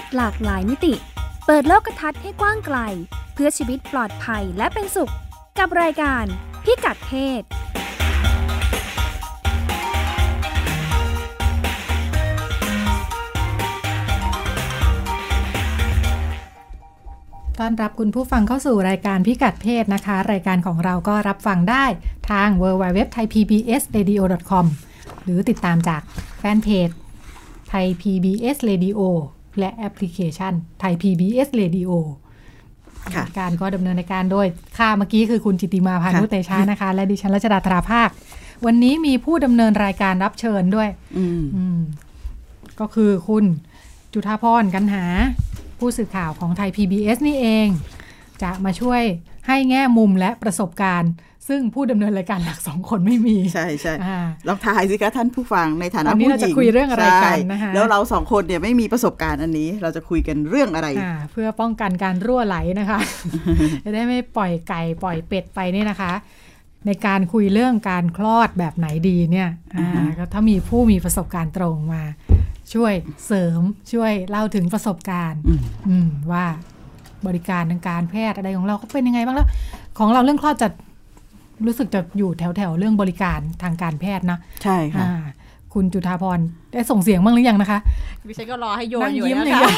ศหลากหลายมิติ เปิดโลกทัศน์ให้กว้างไกล เพื่อชีวิตปลอดภัยและเป็นสุข กับรายการพิกัดเพศต้อนรับคุณผู้ฟังเข้าสู่รายการพิกัดเพศนะคะ รายการของเราก็รับฟังได้ทาง w w w t h a i p b s r a d i o c o m หรือติดตามจากแฟนเพจไทย PBS Radio และแอปพลิเคชันไทย PBS Radio ค่ะรายการก็ดำเนินรายการโดยค่าเมื่อกี้คือคุณจิตติมาพานุค่ะเตชานะคะ และดิฉันรัชดาธราภาค วันนี้มีผู้ดำเนินรายการรับเชิญด้วยอืมอืมก็คือคุณจุธาพรกันหา ผู้สื่อข่าวของไทย PBS นี่เอง จะมาช่วยให้แง่มุมและประสบการณ์ ซึ่งผู้ดำเนินรายการหลักสองคนไม่มี ใช่ใช่อ่าลองทายสิคะท่านผู้ฟังในฐานะวันนี้ผู้เราหจะญิงคุยเรื่องอะไรกันใช่นะคะแล้วเราสองคนเนี่ยไม่มีประสบการณ์อันนี้ เราจะคุยกันเรื่องอะไรอ่าเพื่อป้องกันการรั่วไหลนะคะจะได้ไม่ปล่อยไก่ปล่อยเป็ดไปเนี่ยนะคะ ในการคุยเรื่องการคลอดแบบไหนดีเนี่ยอ่าก็ถ้ามีผู้มีประสบการณ์ตรงมา ช่วยเสริมช่วยเล่าถึงประสบการณ์อืมอืมว่า บริการทางการแพทย์อะไรของเราเขาเป็นยังไงบ้างแล้ว ของเราเรื่องคลอดจะรู้สึกจะอยู่แถวแถวๆเรื่องบริการทางการแพทย์นะใช่ค่ะอ่าคุณจุธาพรได้ส่งเสียงบ้างหรือยังนะคะดิฉันก็รอให้โยนนั่งอยู่ยิ้มนะอย่างคะเดียว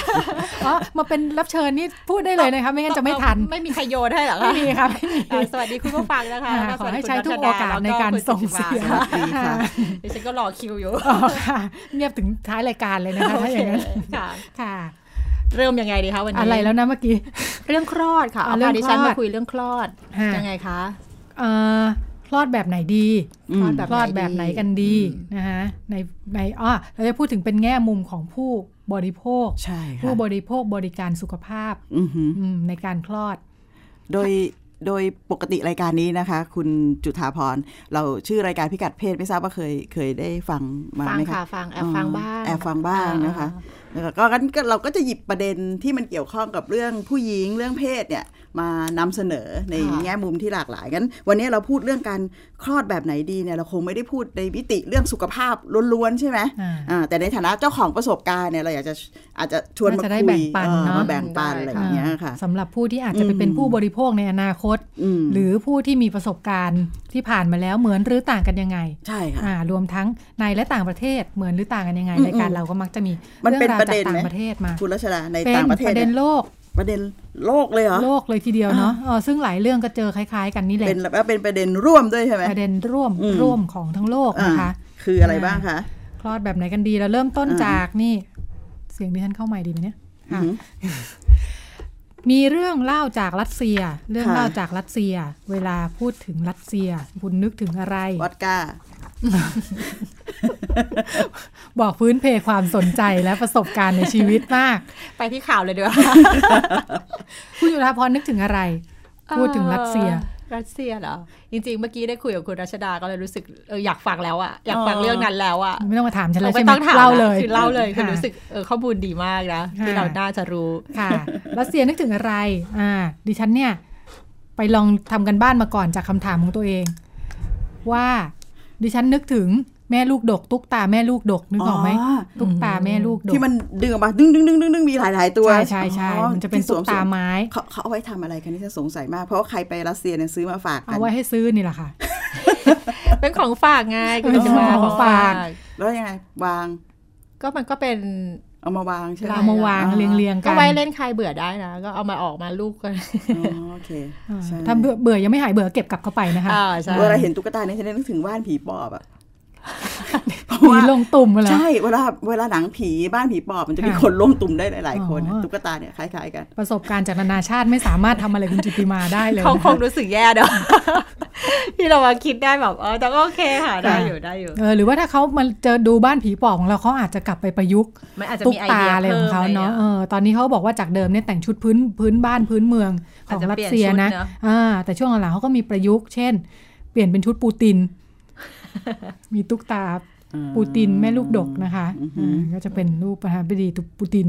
อ๋อมาเป็นรับเชิญนี่พูดได้เลยนะคะ ไม่งั้นจะไม่ทัน ไม่มีใครโยนให้เหรอไม่คะมีค่ะไม่มีอ่าสวัสดีคุณผู้ฟังนะคะอ่าแล้วก็ขอให้สวัสดีใช้คุณทุกรัโอชดกาสในการส่งเสียงสวัสดีค่ะดิฉันก็รอคิวอยู่อ๋อค่ะเงียบถึงท้ายรายการเลยนะคะถ้าอย่างนั้นโอเคค่ะค่ะ เริ่มยังไงดีคะวันนี้ อะไรแล้วนะเมื่อกี้ เรื่องคลอดค่ะอ่าเอาเรื่อพางดิฉันคลอดมาคุยเรื่องคลอดฮะยังไงคะเอ่อคลอดแบบไหนดีอืมคลอดแบบไหนกันดีนะคะในในอ้อเราจะพูดถึงเป็นแง่มุมของผู้บริโภคใช่ค่ะผู้บริโภคบริการสุขภาพอือหืออืมในการคลอด โดย โดยปกติรายการนี้นะคะ คุณจุธาพร เราชื่อรายการพิกัดเพศไม่ทราบว่าเคยเคยได้ฟังมาฟังไหมค่ะคะฟังแอบฟังบ้างแอบฟังบ้างนะคะแล้วก็งั้นก็เราก็จะหยิบประเด็นที่มันเกี่ยวข้องกับเรื่องผู้หญิงเรื่องเพศเนี่ย มานำเสนอในค่ะแง่มุมที่หลากหลายงั้นวันนี้เราพูดเรื่องการคลอดแบบไหนดีเนี่ยเราคงไม่ได้พูดในมิติเรื่องสุขภาพล้วนๆใช่ไหมอ่าอ่าแต่ในฐานะเจ้าของประสบการณ์เนี่ยเราอยากจะอาจจะชวนมาน่าจะได้คุแบ่ยงปันเออเนอะมาแบ่งปันได้อะไรอย่างเงี้ยค่ะสำหรับผู้ที่อาจจะไปเป็นอืมผู้บริโภคในอนาคตอืมหรือผู้ที่มีประสบการณ์ที่ผ่านมาแล้วเหมือนหรือต่างกันยังไงใช่ค่ะอ่ารวมทั้งในและต่างประเทศเหมือนหรือต่างกันยังไงอืมรายการเราก็มักจะมีมันเป็นองาวประเด็นจากไหมต่างประเทศมาคุณรัชดาในเป็นต่างประเทศประเด็นเนี่ยโลก ประเด็นโลกเลยเหรอ โลกเลยทีเดียวเนาะเออซึ่งหลายเรื่องก็เจอคล้าย ๆ กันนี่แหละ เป็นแล้วเป็นประเด็นร่วมด้วยใช่ไหมประเด็นร่วมอืมร่วมของทั้งโลกอ่านะคะ คืออะไรบ้างคะ คลอดแบบไหนกันดีเราเริ่มต้นอ่าจากนี่ เสียงดิฉันเข้าใหม่ดีไหมเนี่ยอืค่ะอหือ มีเรื่องเล่าจากรัสเซีย เรื่องค่ะเล่าจากรัสเซีย เวลาพูดถึงรัสเซีย คุณนึกถึงอะไรวอดก้า บอกพื้นเพความสนใจและประสบการณ์ในชีวิตมาก ไปที่ข่าวเลยดีกว่าคุณยุทธาพรนึกถึงอะไร พูดถึงรัสเซีย รัสเซียเหรอ จริงๆ เมื่อกี้ได้คุยกับคุณรัชดาก็เลยรู้สึกเอออยากฟังแล้วอะอยากฟังอ๋อเรื่องนั้นแล้วอะไม่ต้องมาถามฉันแล้วไม่ใช่ไหมต้องถามเล่านะเลยคือเล่าเลยคือค่ะรู้สึกเออข้อมูลดีมากนะค่ะที่เราน่าจะรู้ค่ะรัสเซียนึกถึงอะไรอ่าดิฉันเนี่ย ไปลองทำกันบ้านมาก่อนจากคำถามของตัวเอง ว่าดิฉันนึกถึง แม่ลูกดก ตุ๊กตาแม่ลูกดกนึกออกไหมตุ๊กตาแม่ลูกดกที่มันดึงออกมาดึงดึงดึงดึงดึงมีหลายหลายๆตัว ใช่ใช่ใช่อ๋อมันจะเป็นที่สตุ๊วกมตาไม้เขาเขาเอาไว้ทำอะไรกันนี่ฉันสงสัยมาก เพราะว่าใครไปรัสเซียเนี่ยซื้อมาฝากกัเอานไว้ให้ซื้อนี่แหละค่ะ เป็นของฝากไงคุณเป็นจะมาของของฝาฝากกแล้วยังไงวาง ก็มันก็เป็นเอามาวางใช่ไหมเอามาวางอ๋อเรียงเรียงๆกัก็นไว้เล่นใครเบื่อได้นะ ก็เอามาออกมาลูกกันอ๋อโอเคอ่าใช่ถ้าเบื่อเบื่อยังไม่หายเบื่อเก็บกลับเข้าไปนะคะอ่าใช่เวลาเห็นตุ๊กตาเนี่ยฉันนึกถึงบ้านผีปอบอะเพราะ ผีว่าลงตุ่มมาแล้วใช่เวลาเวลาหนังผีบ้านผีปอบมันจะมีค่ะคนล้มตุ่มได้หลาย ๆ คนอ๋อตุ๊กตาเนี่ยคล้าย ๆ กัน ประสบการณ์จากนานาชาติไม่สามารถทำอะไรคุณจิตติมาได้เลยเขานะะคงรู้สึกแย่เด้อที่เรามาคิดได้แบบเออแต่ก็โอเคค่ะได้อยู่ได้อยู่เออหรือว่าถ้าเขามาเจอดูบ้านผีปอบของเราเขาอาจจะกลับไปประยุกต์มันอาจจะตุ๊มีกไอตาเดียอะไรของเขาเนาะเอพิ่มอตอนนี้เขาบอกว่าจากเดิมเนี่ยแต่งชุดพื้นพื้นบ้านพื้นเมืองขอาจองจะรัสเปลี่ยนเซียนะชุดเนอะอ่าแต่ช่วงหลังๆเขาก็มีประยุกต์ เช่น เปลี่ยนเป็นชุดปูติน มีตุ๊กตาปูตินแม่ลูกดกนะคะอือหืออ่าก็จะเป็นรูปประธานาธิบดีปูติน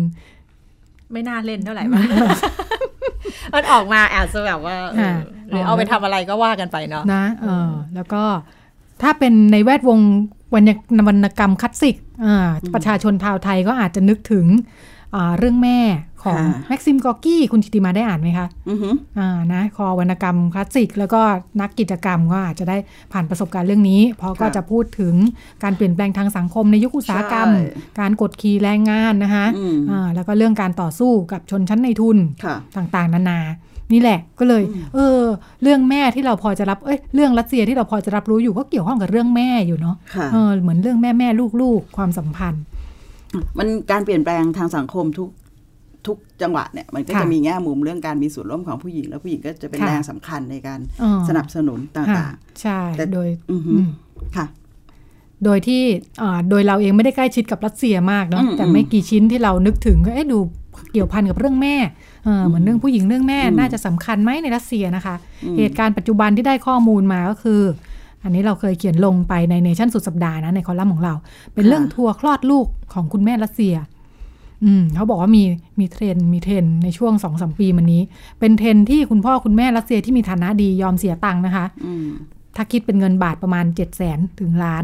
ไม่น่าเล่นเท่าไหร่มั้งมันออกมาอาจจะแบบว่าเออค่ะหรือเอาไปทำอะไรก็ว่ากันไปเนาะนะเออแล้วก็ถ้าเป็นในแวดวงวรรณวรรณกรรมคลาสสิกอ่าประชาชนชาวไทยก็อาจจะนึกถึงอ่าเรื่องแม่ ของค่ะแม็กซิมกอร์กี้คุณธิติมาได้อ่านไหมคะอือหืออ่านะคอวรรณกรรมคลาสสิก แล้วก็นักกิจกรรมก็อาจจะได้ผ่านประสบการณ์เรื่องนี้ เพราะก็ค่ะจะพูดถึงการเปลี่ยนแปลงทางสังคมในยุคอุตสาหกรรมใช่การกดขี่แรงงานนะคะอืมอ่าแล้วก็เรื่องการต่อสู้กับชนชั้นในทุนค่ะต่างๆ นานานี่แหละก็เลย เออ เรื่องแม่ที่เราพอจะรับเอ้ยเรื่องรัสเซียที่เราพอจะรับรู้อยู่ก็เกี่ยวข้องกับเรื่องแม่อยู่เนาะค่ะเออเหมือนเรื่องแม่แม่ลูกลูกๆ ความสัมพันธ์ มันการเปลี่ยนแปลงทางสังคมทุก ทุกจังหวะเนี่ยมันก็ค่ะจะมีแง่มุมเรื่องการมีส่วนร่วมของผู้หญิง แล้วผู้หญิงก็จะเป็นค่ะแรงสำคัญในการเออสนับสนุนต่ค่ะางใช่แต่โดยๆอือหือือมค่ะ โดยที่อ่าโดยเราเองไม่ได้ใกล้ชิดกับรัสเซียมากเนาะอืมแต่ไม่กี่ชิ้นที่เรานึกถึงก็เอ๊ะดูเกี่ยวพันกับเรื่องแม่เออเหมือนเรื่องผู้หญิงเรื่องแม่อืมน่าจะสำคัญไหมในรัสเซียนะคะอืมเหตุการณ์ปัจจุบันที่ได้ข้อมูลมาก็คือ อันนี้เราเคยเขียนลงไปในเนชั่นสุดสัปดาห์นะในคอลัมน์ของเรา เป็นเรื่องทัวร์คลอดลูกของคุณแม่รัสเซีย อืมเขาบอกว่ามีมีเทรนด์มีเทรนด์ในช่วงสองสามปีมานี้ เป็นเทรนด์ที่คุณพ่อคุณแม่รัสเซียที่มีฐานะดียอมเสียตังค์นะคะอืมถ้าคิดเป็นเงินบาทประมาณเจ็ดแสนถึงล้าน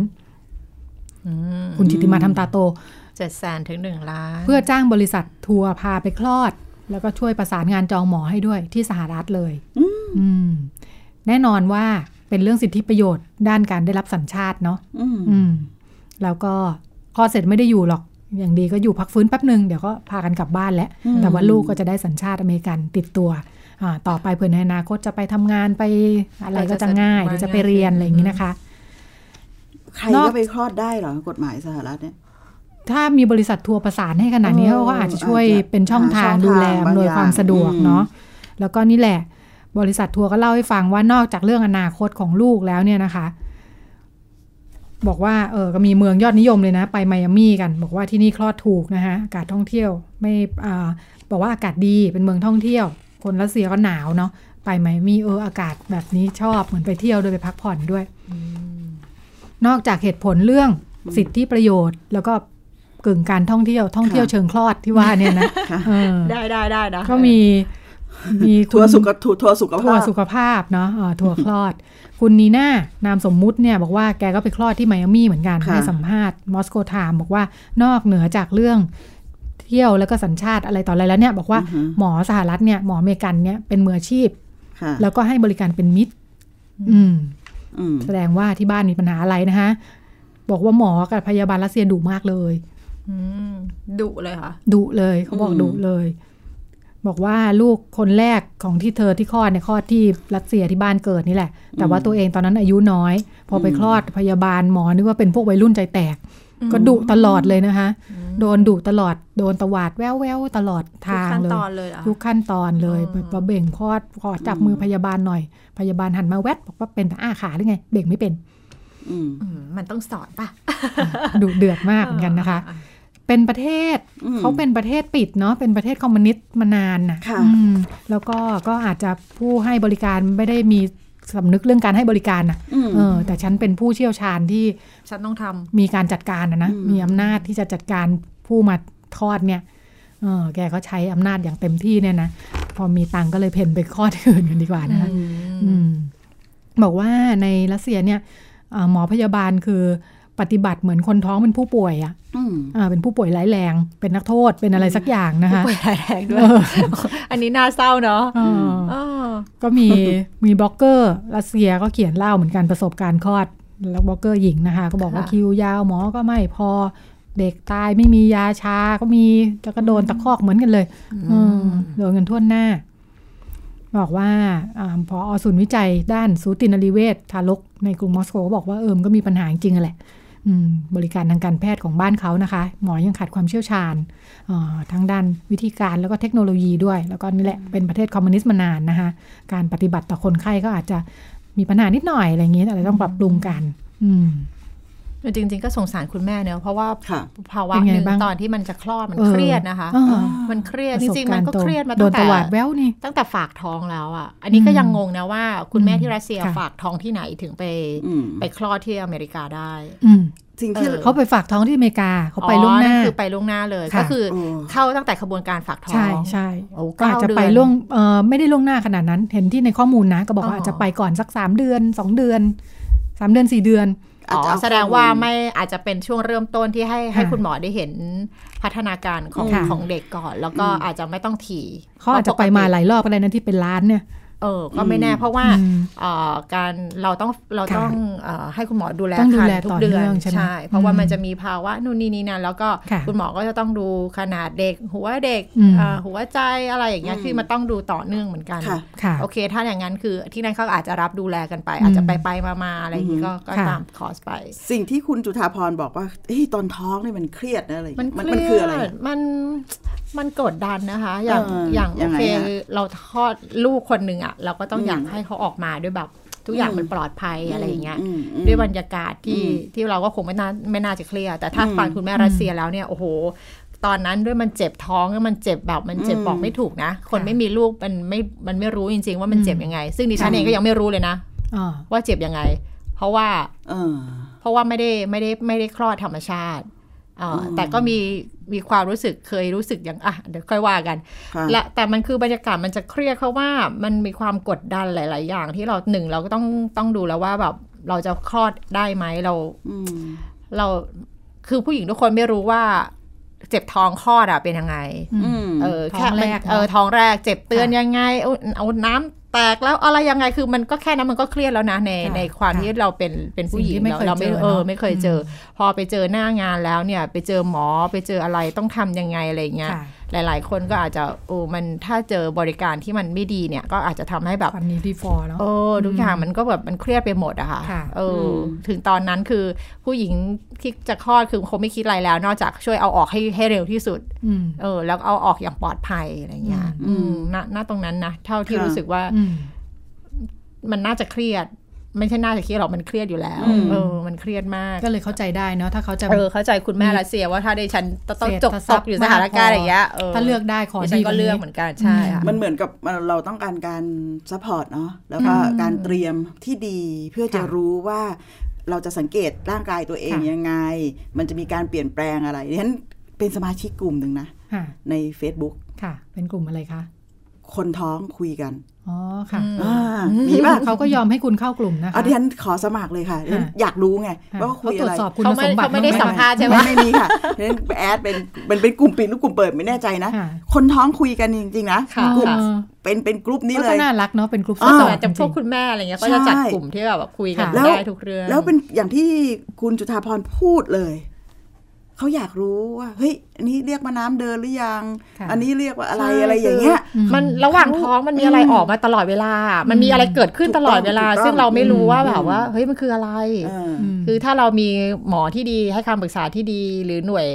อืมคุณจิตติมาทำตาโตเจ็ดแสนถึงหนึ่งล้าน เพื่อจ้างบริษัททัวร์พาไปคลอด แล้วก็ช่วยประสานงานจองหมอให้ด้วยที่สหรัฐเลย อืมแน่นอนว่าเป็นเรื่องสิทธิประโยชน์ด้านการได้รับสัญชาติเนาะอืมอืมแล้วก็คลอดเสร็จไม่ได้อยู่หรอก อย่างดีก็อยู่พักฟื้นแป๊บหนึ่งเดี๋ยวก็พากันกลับบ้านแล้ว แต่ว่าลูกก็จะได้สัญชาติอเมริกันติดตัวอ่าต่อไปเผื่อในอนาคตจะไปทำงานไปอะไรก็จะง่ายหรือจะไปเรียนอะไรอย่างนี้นะคะ ใครนอกก็ไปคลอดได้เหรอกฎหมายสหรัฐเนี่ยถ้ามีบริษัททัวร์ประสานให้ขนาดนี้เออเขาก็อาจจะช่วยอาจจะเป็นช่องทางหาช่องดูแลทางบางอำนวยความอย่างสะดวกอืมเนาะแล้วก็นี่แหละ บริษัททัวร์ก็เล่าให้ฟังว่านอกจากเรื่องอนาคตของลูกแล้วเนี่ยนะคะ บอกว่าเออก็มีเมืองยอดนิยมเลยนะ ไปไมอามี่กัน บอกว่าที่นี่คลอดถูกนะคะอากาศท่องเที่ยว ไม่อ่าบอกว่าอากาศดีเป็นเมืองท่องเที่ยว คนรัสเซียก็หนาวเนาะไปไมอามี่เอออากาศแบบนี้ชอบเหมือนไปเที่ยวโดยไปพักผ่อนด้วยนอกจากเหตุผลเรื่องสิทธิประโยชน์ แล้วก็กึ่งการท่องเที่ยวท่องเที่ยวค่ะเชิงคลอดที่ว่าเนี่ยนะค่ะเออได้ได้ได้นะก็มี มีคุณทัวร์สุขทัวร์ทัวร์สุขทัภาวพร์สุขภาพเนาะอ่าทัวร์คลอด คุณนีน่านามสมมุติเนี่ยบอกว่าแกก็ไปคลอดที่ไมอามี่เหมือนกันค่ะให้สัมภาษณ์มอสโกไทม์บอกว่านอกเหนือจากเรื่องเที่ยวแล้วก็สัญชาติอะไรต่ออะไรแล้วเนี่ยบอกว่าอือฮึหมอสหรัฐเนี่ยหมออเมริกันเนี่ยเป็นมืออาชีพค่ะแล้วก็ให้บริการเป็นมิตรอืมอืมแสดงว่าที่บ้านมีปัญหาอะไรนะคะบอกว่าหมอกับพยาบาลรัสเซียดุมากเลยอืมดุเลยค่ะดุเลยเขาบอกอืมดุเลย บอกว่าลูกคนแรกของที่เธอที่คลอดเนี่ยคลอดที่รัสเซียที่บ้านเกิดนี่แหละ แต่ว่าตัวเองตอนนั้นอายุน้อย พอไปคลอดพยาบาลหมอนึกว่าเป็นพวกวัยรุ่นใจแตก ก็ดุตลอดเลยนะคะ โดนดุตลอดโดนตวาดแววแววๆตลอดทุกทางขั้นเลยตอนเลยเหรอทุกขั้นตอนเลยอืมแบบว่าเบ่งคลอดขอจับมือพยาบาลหน่อย พยาบาลหันมาแวดบอกว่าเป็นแต่อ้าขาหรือไง เบ่งไม่เป็นอืมอืมมันต้องสอนป่ะดุเดือดมากเหมือนกันนะคะ เป็นประเทศอืมเขาเป็นประเทศปิดเนาะเป็นประเทศคอมมิวนิสต์มานานน่ะค่ะอืมแล้วก็ก็อาจจะผู้ให้บริการไม่ได้มีสำนึกเรื่องการให้บริการน่ะอืมเออ แต่ฉันเป็นผู้เชี่ยวชาญที่ฉันต้องทำมีการจัดการนะนะอืมมีอำนาจที่จะจัดการผู้มาทอดเนี่ยเออแกก็ใช้อำนาจอย่างเต็มที่เนี่ยนะพอมีตังค์ก็เลยเพ่นไปคลอดที่อื่นกันดีกว่านะคะอืมบอกว่าในรัสเซียเนี่ยอ่าหมอพยาบาลคือ ปฏิบัติเหมือนคนท้องเป็นผู้ป่วยอะอืมอ่าเป็นผู้ป่วยร้ายแรง เป็นนักโทษเป็นอะไรสักอย่างนะคะป่วยร้ายแรงด้วยอันนี้น่าเศร้าเนาะเออเออก็มีมีบล็อกเกอร์รัสเซียก็เขียนเล่าเหมือนกันประสบการณ์คลอดแล้วบล็อกเกอร์หญิงนะคะ ก็บอกว่าค่ะคิวยาวหมอก็ไม่พอเด็กตายไม่มียาชาก็มีจะกระโดนตะคอกเหมือนกันเลยเออโดนกันทั่วหน้า บอกว่าอาพอศูนย์วิจัยด้านสูตินรีเวชทารกในกรุงมอสโกก็บอกว่าเออมันก็มีปัญหาจริงๆอะแหละอืม บริการทางการแพทย์ของบ้านเขานะคะ หมอยังขาดความเชี่ยวชาญทั้งด้านวิธีการแล้วก็เทคโนโลยีด้วย แล้วก็นี่แหละเป็นประเทศคอมมิวนิสต์มานานนะคะ การปฏิบัติต่อคนไข้ก็อาจจะมีปัญหานิดหน่อยอะไรอย่างเงี้ยอะไรต้องปรับปรุงกัน อืม จริง ๆ ก็สงสารคุณแม่เนอะเพราะว่าค่ะภาวะเป็นหไงนึ่งบ้างตอนที่มันจะคลอดมันเออเครียดนะคะเออมันเครียดปจระสบริงๆกามันณ์ก็ตรงเครียดมาโดตั้นงตแต่วาดแววนี่ตั้งแต่ฝากท้องแล้วอะ อันนี้ก็อืมยังงงนะว่าคุณแม่อืมที่รัสเซียค่ะฝากท้องที่ไหนถึงไปอืมไปคลอดที่อเมริกาได้อืมสิ่งที่เออเขาไปฝากท้องที่อเมริกาเขาไปล่วงหน้าอ๋อคือไปล่วงหน้าเลยค่ะก็คือโอ้เข้าตั้งแต่ขบวนการฝากท้องใช่ใช่โอ้ก็อาจจะเก้าเดือนไปล่วงเออไม่ได้ล่วงหน้าขนาดนั้น เห็นที่ในข้อมูลนะ ก็บอกว่าอ๋อออาจจะไปก่อนสักสามเดือนสองเดือนสามเดือนสี่เดือน อ๋อจจะเอแสดงว่าไม่อาจจะเป็นช่วงเริ่มต้นที่ให้ให้ค่ะคุณหมอได้เห็นพัฒนาการของค่ะของเด็กก่อน แล้วก็อาจจะไม่ต้องถี่เขาอาจจะไปมาหลายรอบก็ได้นะที่เป็นล้านเนี่ย เออ ก็ไม่แน่เพราะว่าอืมเอ่อการเราต้องเราค่ะต้องเอ่อให้คุณหมอดูแลต้องดูคันแลทุต่กอเดือนเนื่องใช่ไหมเพราะว่าอืมมันจะมีภาวะนู่นนี่นี่นั่นแล้วก็ค่ะคุณหมอก็จะต้องดูขนาดเด็ก หัวเด็กอืมเอ่อหัวใจอะไรอย่างเงี้ยคือมันต้องดูต่อเนื่องเหมือนกันค่ะค่ะโอเค ถ้าอย่างนั้นคือที่นั่นเขาอาจจะรับดูแลกันไปอืมอาจจะไปไปมามาอะไรอย่างงี้ก็ก็ค่ะตามคอร์สไป สิ่งที่คุณจุธาพรบอกว่าเฮ้ยตอนท้องนี่มันเครียดนะอะไรอย่างมันเงี้ยเคมันรีคือยอะไรดมัน มันกดดันนะคะ อย่างเอออย่างยัโองไงเคอะเราทอดลูกคนหนึ่งอะ เราก็ต้องอืมอยากให้เขาออกมาด้วยแบบทุกอย่างอืมมันปลอดภัยอะไรอย่างเงี้ยอืมอืมด้วยบรรยากาศที่อืมที่เราก็คงไม่น่าไม่น่าจะเครียดแต่ถ้าอืมฟังคุณแม่รัสเซียแล้วเนี่ยโอ้โห ตอนนั้นด้วยมันเจ็บท้องแล้วมันเจ็บแบบมันเจ็บอืมบอกไม่ถูกนะ คนค่ะไม่มีลูกมันไม่มันไม่รู้จริง ๆ ว่ามันเจ็บยังไง ซึ่งดิฉันเองก็ยังไม่รู้เลยนะอ๋อว่าเจ็บยังไง เพราะว่าเออเพราะว่าไม่ได้ไม่ได้ไม่ได้คลอดธรรมชาติอ่าอืม แต่ก็มีมีความรู้สึกเคยรู้สึกอย่างอะเดี๋ยวค่อยว่ากันค่ะและแต่มันคือบรรยากาศมันจะเครียดเพราะว่ามันมีความกดดันหลาย ๆ อย่างที่เราหนึ่งเราก็ต้องต้องดูแล้วว่าแบบเราจะคลอดได้ไหมเราอืมเราคือผู้หญิงทุกคนไม่รู้ว่าเจ็บท้องคลอดอะเป็นยังไงอืมเออท้แค่องแรกมันเออเนอะท้องแรกเจ็บเตือนค่ะยังไงเอาเอาน้ำ แตกแล้วอะไรยังไงคือมันก็แค่นั้นมันก็เครียดแล้วนะในค่ะในความค่ะที่เราเป็นเป็นผู้หญิงสิ่งที่ไม่เราเคยเราไม่เจอเออเนอะไม่เคยเจออพอไปเจอหน้างานแล้วเนี่ย ไปเจอหมอไปเจออะไรต้องทำยังไงอะไรเงี้ยค่ะหลาย ๆ คนก็อาจจะโอ้มันถ้าเจอบริการที่มันไม่ดีเนี่ยก็อาจจะทำให้แบบวันนี้ดีฟอร์เนาะโอ้ทุกอย่างมันก็แบบมันเครียดไปหมดอะค่ะค่ะเอออมถึงตอนนั้นคือผู้หญิงที่จะคลอดคือคงไม่คิดอะไรแล้ว นอกจากช่วยเอาออกให้ให้เร็วที่สุดอืมเออ แล้วเอาออกอย่างปลอดภัยอะไรเงี้ยอือืมมณณตรงนั้นนะเท่าที่ค่ะรู้สึกว่าอืมมันน่าจะเครียด ไม่ใช่น่าจะเครียดหรอกมันเครียดอยู่แล้วอืมเออมันเครียดมากก็เลยเข้าใจได้เนาะถ้าเขาจะเออเข้าใจคุณแม่รัสเซียว่าถ้าได้ฉันต้องเศรษฐจกทรัตพกย์อยู่สถานการณ์อะไรอย่างเงี้ยมากพอถ้าเลือกได้ขอดิฉัดีนก็ว่าเลือกนี้เหมือนกันใช่ค่ะมันเหมือนกับเราต้องการการซัพพอร์ตเนาะแล้วก็อืมการเตรียมที่ดีเพื่อจะค่ะรู้ว่าเราจะสังเกตร่างกายตัวเองค่ะยังไง มันจะมีการเปลี่ยนแปลงอะไรดิฉันเป็นสมาชิกกลุ่มหนึ่งนะค่ะใน Facebook ค่ะ เป็นกลุ่มอะไรคะ คนท้องคุยกันอ๋อค่ะอืมอ่ามีป่ะเขาก็ยอมให้คุณเข้ากลุ่มนะคะอะดิฉันขอสมัครเลยค่ะดิฉันค่ะอยากรู้ไงค่ะว่าเขาคุเขายตรอะวจไรสอบคุณเขาสไม่มบัติเขาไม่ได้บ้งหสัมภาษณ์ใช่ไหมไม่ไม่มีค่ะดิฉันแอดเป็นเป็นเป็นกลุ่มปิดหรือกลุ่มเปิดไม่แน่ใจนะค่ะคนท้องคุยกันจริงๆนะค่ะกลุ่มเออเป็นเป็นกลุ่มนี้ก็เลยน่ารักเนาะเป็นกลุ่มอ่าสส่อวนนจะพวกจริงคุณแม่อะไรเงี้ยก็จะจัดใช่กลุ่มที่แบบว่าคุยกันค่ะแล้วได้ทุกเรื่องแล้วเป็นอย่างที่คุณจุธาพรพูดเลย เขาอยากรู้ว่าเฮ้ยอันนี้เรียกว่าน้ำเดินหรือยังค่ะอันนี้เรียกว่าอะไรใช่อะไรอย่างเงี้ยอืมมันระหว่างท้องมันมีอะไรอืมออกมาตลอดเวลา มันมีอะไรเกิดขึ้นตลอดเวลาถูกต้องซึ่งเราไม่รู้ว่าอืมแบบว่า เฮ้ยมันคืออะไรเออมคือถ้าเรามีหมอที่ดีให้คำปรึกษาที่ดีหรือหน่วย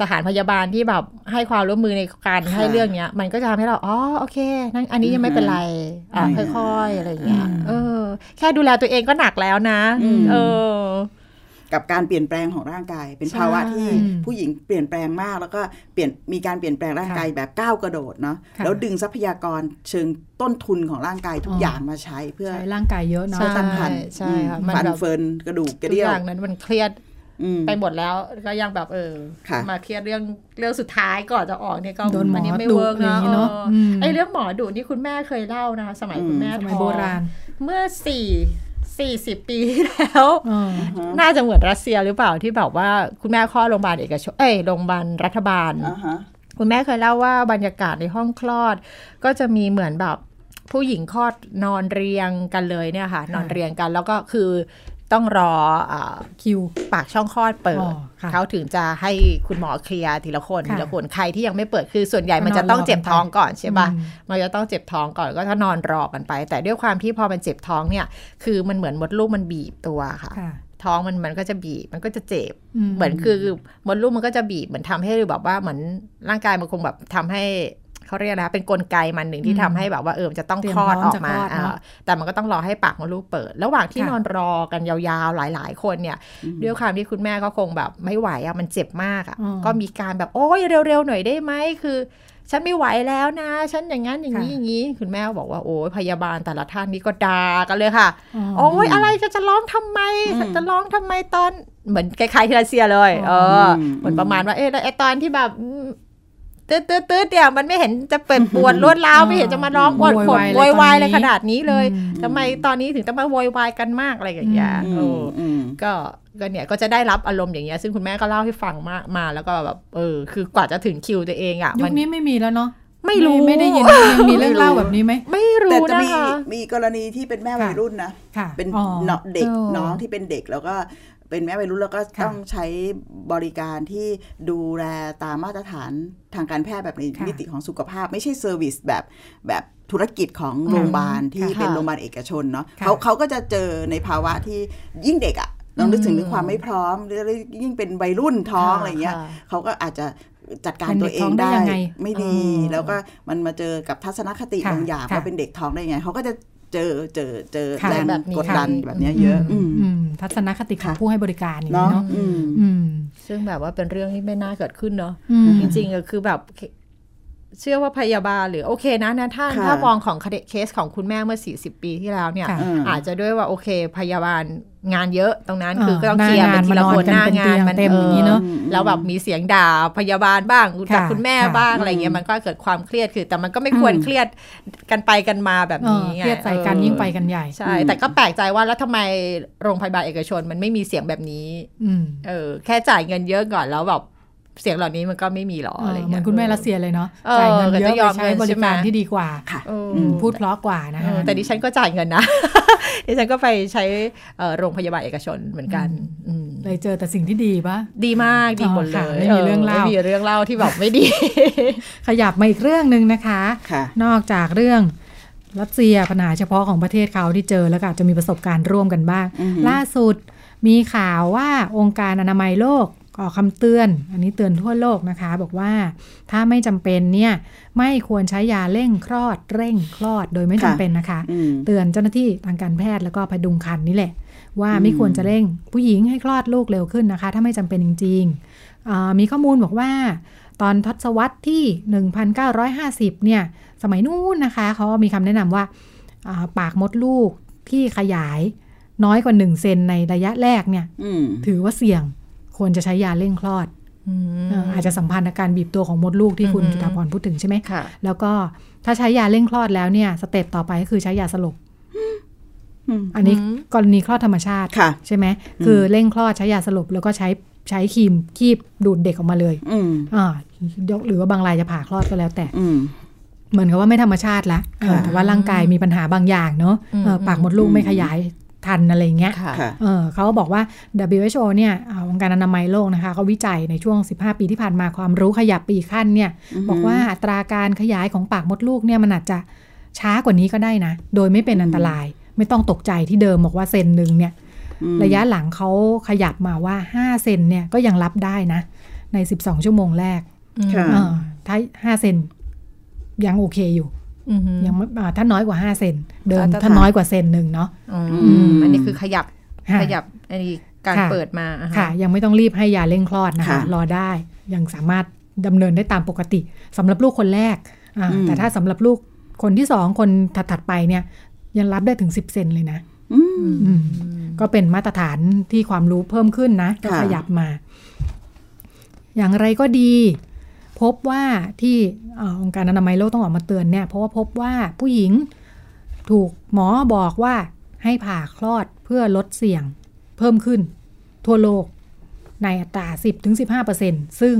สถานพยาบาลที่แบบให้ความร่วมมือในการค่ะให้เรื่องเนี้ย มันก็จะทำให้เราอ๋อโอเคนั่นอันนี้ยังไม่เป็นไรอะอืมค่อยๆอะไรอย่างเงี้ยอืมเออ แค่ดูแลตัวเองก็หนักแล้วนะอืมเออ กับการเปลี่ยนแปลงของร่างกาย เป็นใช่ภาวะที่อืมผู้หญิงเปลี่ยนแปลงมาก แล้วก็เปลี่ยนมีการเปลี่ยนแปลงร่างกายแบบก้าวกระโดดเนาะค่ะแล้วดึงทรัพยากรเชิงต้นทุนของร่างกายทุกอ๋อออย่างมาใช้เพื่อใช้ร่างกายเยอะเนาะเพื่อตั้งครรภ์ใช่ค่ะอืมันฟันแบบเฟิร์นกระดูกกทุระกเดี่อยวย่างนั้นมันเครียดอืมไปหมดแล้วก็ยังแบบเออค่ะมาเครียดเรื่องเรื่องสุดท้ายก่อนจะออกเนี่ยก็โดนหมออันี้ไม่ดุเวิร์กอะไรอนะย่างงี้เนอะเอออืมไอเรื่องหมอดุนี่คุณแม่เคยเล่านะคะสมัยอืมคุณแม่สมัยท้องโบราณเมื่อสี่ สี่สิบปีที่แล้วเออน่าจะเหมือนรัสเซียหรือเปล่าที่แบบว่าคุณแม่คลอดโรงพยาบาลเอกชนเอ้ยโรงพยาบาลรัฐบาลอ่าฮะคุณแม่เคยเล่าว่าบรรยากาศในห้องคลอด ก็จะมีเหมือนแบบผู้หญิงคลอดนอนเรียงกันเลยเนี่ยค่ะ นอนเรียงกันแล้วก็คือ ต้องรออ่าคิวปากช่องคลอดเปิอ๋ดอค่ะเขาถึงจะให้คุณหมอเคลียร์ทีละคนค่ะทีละคนใครที่ยังไม่เปิดคือส่วนใหญ่มันก็นอนจะต้องรอกันเจ็บท้องก่อนใช่ปะอืมมันจะต้องเจ็บท้องก่อนก็ถ้านอนรอกันไป แต่ด้วยความที่พอมันเจ็บท้องเนี่ย คือมันเหมือนมดลูกมันบีบตัวค่ะค่ะท้องมันมันก็จะบีบมันก็จะเจ็บอืมเหมือนคือมดลูกมันก็จะบีบเหมือนทำให้แบบว่าเหมือนร่างกายมันคงแบบทำให้ เขาเรียกนะเป็นกลไกมันหนึ่งที่อืมทำให้แบบว่าเออมันจะต้องเตรียคมลอดพร้ออมอกมาจะคลอดเนอะอ่าแต่มันก็ต้องรอให้ปากมดลูกเปิด ระหว่างที่ค่ะนอนรอกันยาวๆหลายๆ คนเนี่ยด้วยความที่คุณแม่ก็คงแบบไม่ไหวอะมันเจ็บมากอะอืมก็มีการแบบโอ้ยเร็วๆหน่อยได้ไหมคือฉันไม่ไหวแล้วนะ ฉันอย่างนั้นอย่างนี้ค่ะอย่างนี้ คุณแม่ก็บอกว่าโอ้ยพยาบาลแต่ละท่านนี่ก็ด่ากันเลยค่ะอ๋อโอ้ยอะไรก็จะร้องทำไมอืมจะร้องทำไมตอนเหมือนคล้ายๆที่รัสเซียเลย เอออมเหมือนประมาณว่าเอ๊ะแล้วไอตอนที่แบบอืม ตืดตืดตืดเนี่ยมันไม่เห็นจะเปิดปวดรวดร้าวไม่เห็นจะมาร้องปวดปวดโวยวายอะไรขนาดนี้เลยทำไมตอนนี้ถึงต้องมาโวยวายกันมากอะไรอย่างเงี้ยอืเอมออืมก็ก็เนี่ยก็จะได้รับอารมณ์อย่างเงี้ยซึ่งคุณแม่ก็เล่าให้ฟังมามาแล้วก็แบบเออ คือกว่าจะถึงคิวตัวเองอะยุมัคนนี้ไม่มีแล้วเนาะไม่รู้ไม่ได้ยินยังมีเรื่องเล่าแบบนี้ไหมไม่แต่รู้จะนะมีคะมีกรณีที่เป็นแม่วัยรุ่นนะค่ะเป็นอ๋อเนาะเด็กเออน้องที่เป็นเด็กแล้วก็ เป็นแม่วัยรุ่นแล้วก็ค่ะต้องใช้บริการที่ดูแลตามมาตรฐานทางการแพทย์แบบในค่ะมิติของสุขภาพ ไม่ใช่เซอร์วิสแบบแบบธุรกิจของโรงพยาบาลที่ค่ะเป็นโรงพยาบาลเอกชนเนาะค่ะเขาเขาก็จะเจอในภาวะที่ยิ่งเด็กอะลองนึกถึงอืมถึงความไม่พร้อมหรือยิ่งเป็นวัยรุ่นท้องค่ะอะไรเงี้ยค่ะเขาก็อาจจะจัดการเป็นตัเด็วกเอท้องงได้ได้ยังไงไม่ดีอืมแล้วก็มันมาเจอกับทัศนคติค่ะบางอย่างค่ะว่าเป็นเด็กท้องได้ยังไงเขาก็จะ เจอเจอเจอค่ะแรงแบบนี้กดดันค่ะแบบเนี้ยเยอะอืมอืมอืมทัศนคติของค่ะผู้ให้บริการอย่างเนาะนี้เนาะอืมอืมซึ่งแบบว่าเป็นเรื่องที่ไม่น่าเกิดขึ้นเนาะอืมจริงๆอะคือแบบ เชื่อว่าพยาบาลหรือโอเคนะนะถ้าค่ะถ้ามองของเคสของคุณแม่เมื่อ 40 ปีที่แล้วเนี่ยค่ะอืมอาจจะด้วยว่าโอเค พยาบาลงานเยอะตรงนั้นอ่าคือก็ต้องเคลียร์หน้างานเป็นทีละคนมานอนกันหน้าเป็นงาเตีนยงมันเต็มอย่างนี้เนอะออแล้วแบบมีเสียงด่าพยาบาลบ้างจากค่ะคุณแม่ค่ะบ้างอะไรเงี้ยอืมมันก็เกิดความเครียดคือ แต่มันก็ไม่ควรอืมเครียดกันไปกันมาแบบเออนี้ไงเครียดใส่กันออยิ่งไปกันใหญ่ใช่แต่ก็แปลกใจว่าแล้วทำไมโรงพยาบาลเอกชนมันไม่มีเสียงแบบนี้อืมเออแค่จ่ายเงินเยอะก่อนแล้วแบบ เสียงเหล่านี้มันก็ไม่มีหรอเอออะไรเหมืเงี้อยนคุณแม่รัสเซียเลยเนาะเออจ่ายเงินเยก็อะจะยอมไปใช้บริการเงินใช่ไหมที่ดีกว่าค่ะเอออืมพูดเพราะกว่านะเอคะอแต่ดิฉันก็จ่ายเงินนะดิฉันก็ไปใช้เอ่อโรงพยาบาลเอกชนเหมือนกันอืมเลยเจอแต่สิ่งที่ดีปะดีมากดีหมดเลค่ะยไม่มีเรื่องเล่าไม่มีเรื่องเล่าที่แบบไม่ดี ขยับมาอีกเรื่องหนึ่งนะคะค่ะนอกจากเรื่องรัสเซียปัญหาเฉพาะของประเทศเขาที่เจอแล้วก็อาจจะมีประสบการณ์ร่วมกันบ้างอือหือล่าสุดมีข่าวว่าองค์การอนามัยโลกออก คำเตือน อันนี้เตือนทั่วโลกนะคะ บอกว่าถ้าไม่จำเป็นเนี่ยไม่ควรใช้ยาเร่งคลอด เร่งคลอดโดยไม่จำเป็นนะคะอืมเตือนเจ้าหน้าที่ทางการแพทย์แล้วก็พดุงครรภ์นี่แหละ ว่าอืมไม่ควรจะเร่งผู้หญิงให้คลอดลูกเร็วขึ้นนะคะ ถ้าไม่จำเป็นจริงๆอ่ามีข้อมูลบอกว่าตอนทศวรรษที่ 1950 เนี่ย สมัยนู้นนะคะ เขามีคำแนะนำว่าอ่าปากมดลูกที่ขยายน้อยกว่า 1 เซนในระยะแรกเนี่ยอืมถือว่าเสี่ยง ควรจะใช้ยาเร่งคลอดเอ่ออาจจะสัมพันธ์กับการบีบตัวของมดลูกที่คุณอืมจุฑาพรพูดถึงใช่ไหมค่ะแล้วก็ถ้าใช้ยาเร่งคลอดแล้วเนี่ยสเต็ปต่อไปก็คือใช้ยาสลบอืมอันนี้อืมกรณีคลอดธรรมชาติค่ะใช่ไหมคือเร่งคลอดใช้ยาสลบแล้วก็ใช้ใช้ครีมคีบดูดเด็กออกมาเลยอืมอ่ายกหรือว่าบางรายจะผ่าคลอดก็แล้วแต่อืมเหมือนกับว่าไม่ธรรมชาติละเออค่ะแต่ว่าร่างกายมีปัญหาบางอย่างเนาะเอออืมปากมดลูกอืมไม่ขยาย ทันอะไรเงี้ยค่ะค่ะเออเขาก็บอกว่า WHO เนี่ยอ่าองค์การอนามัยโลกนะคะเขาวิจัยในช่วง 15 ปีที่ผ่านมาความรู้ขยับปีขั้นเนี่ยอือฮึบอกว่าอัตราการขยายของปากมดลูกเนี่ยมันอาจจะช้ากว่านี้ก็ได้นะ โดยไม่เป็นอันตราย ไม่ต้องตกใจที่เดิมบอกว่าเซนหนึ่งเนี่ยอืมระยะหลังเขาขยับมาว่า 5 เซนเนี่ยก็ยังรับได้นะ ใน 12 ชั่วโมงแรกค่ะเออถ้า5เซนยังโอเคอยู่อืม ยังไม่อ่าถ้าน้อยกว่า5เซนเดิมก็จะถ้าน้อยกว่าเซนหนึ่งเนาะอืมอืมอันนี้คือขยับค่ะขยับอันนี้การค่ะเปิดมาอ่าฮะค่ะ ยังไม่ต้องรีบให้ยาเร่งคลอดนะคะค่ะรอได้ยังสามารถดำเนินได้ตามปกติสำหรับลูกคนแรกอ่าอืมแต่ถ้าสำหรับลูกคนที่สองคนถัดๆไปเนี่ย ยังรับได้ถึง10เซนเลยนะอืมอืมก็เป็นมาตรฐานที่ความรู้เพิ่มขึ้นนะก็ค่ะขยับมา อย่างไรก็ดี พบว่าที่เอ่อองค์การอนามัยโลกต้องออกมาเตือนเนี่ยเพราะว่าพบว่าผู้หญิงถูกหมอบอกว่าให้ผ่าคลอดเพื่อลดเสี่ยงเพิ่มขึ้น ทั่วโลกในอัตรา 10-15%ซึ่ง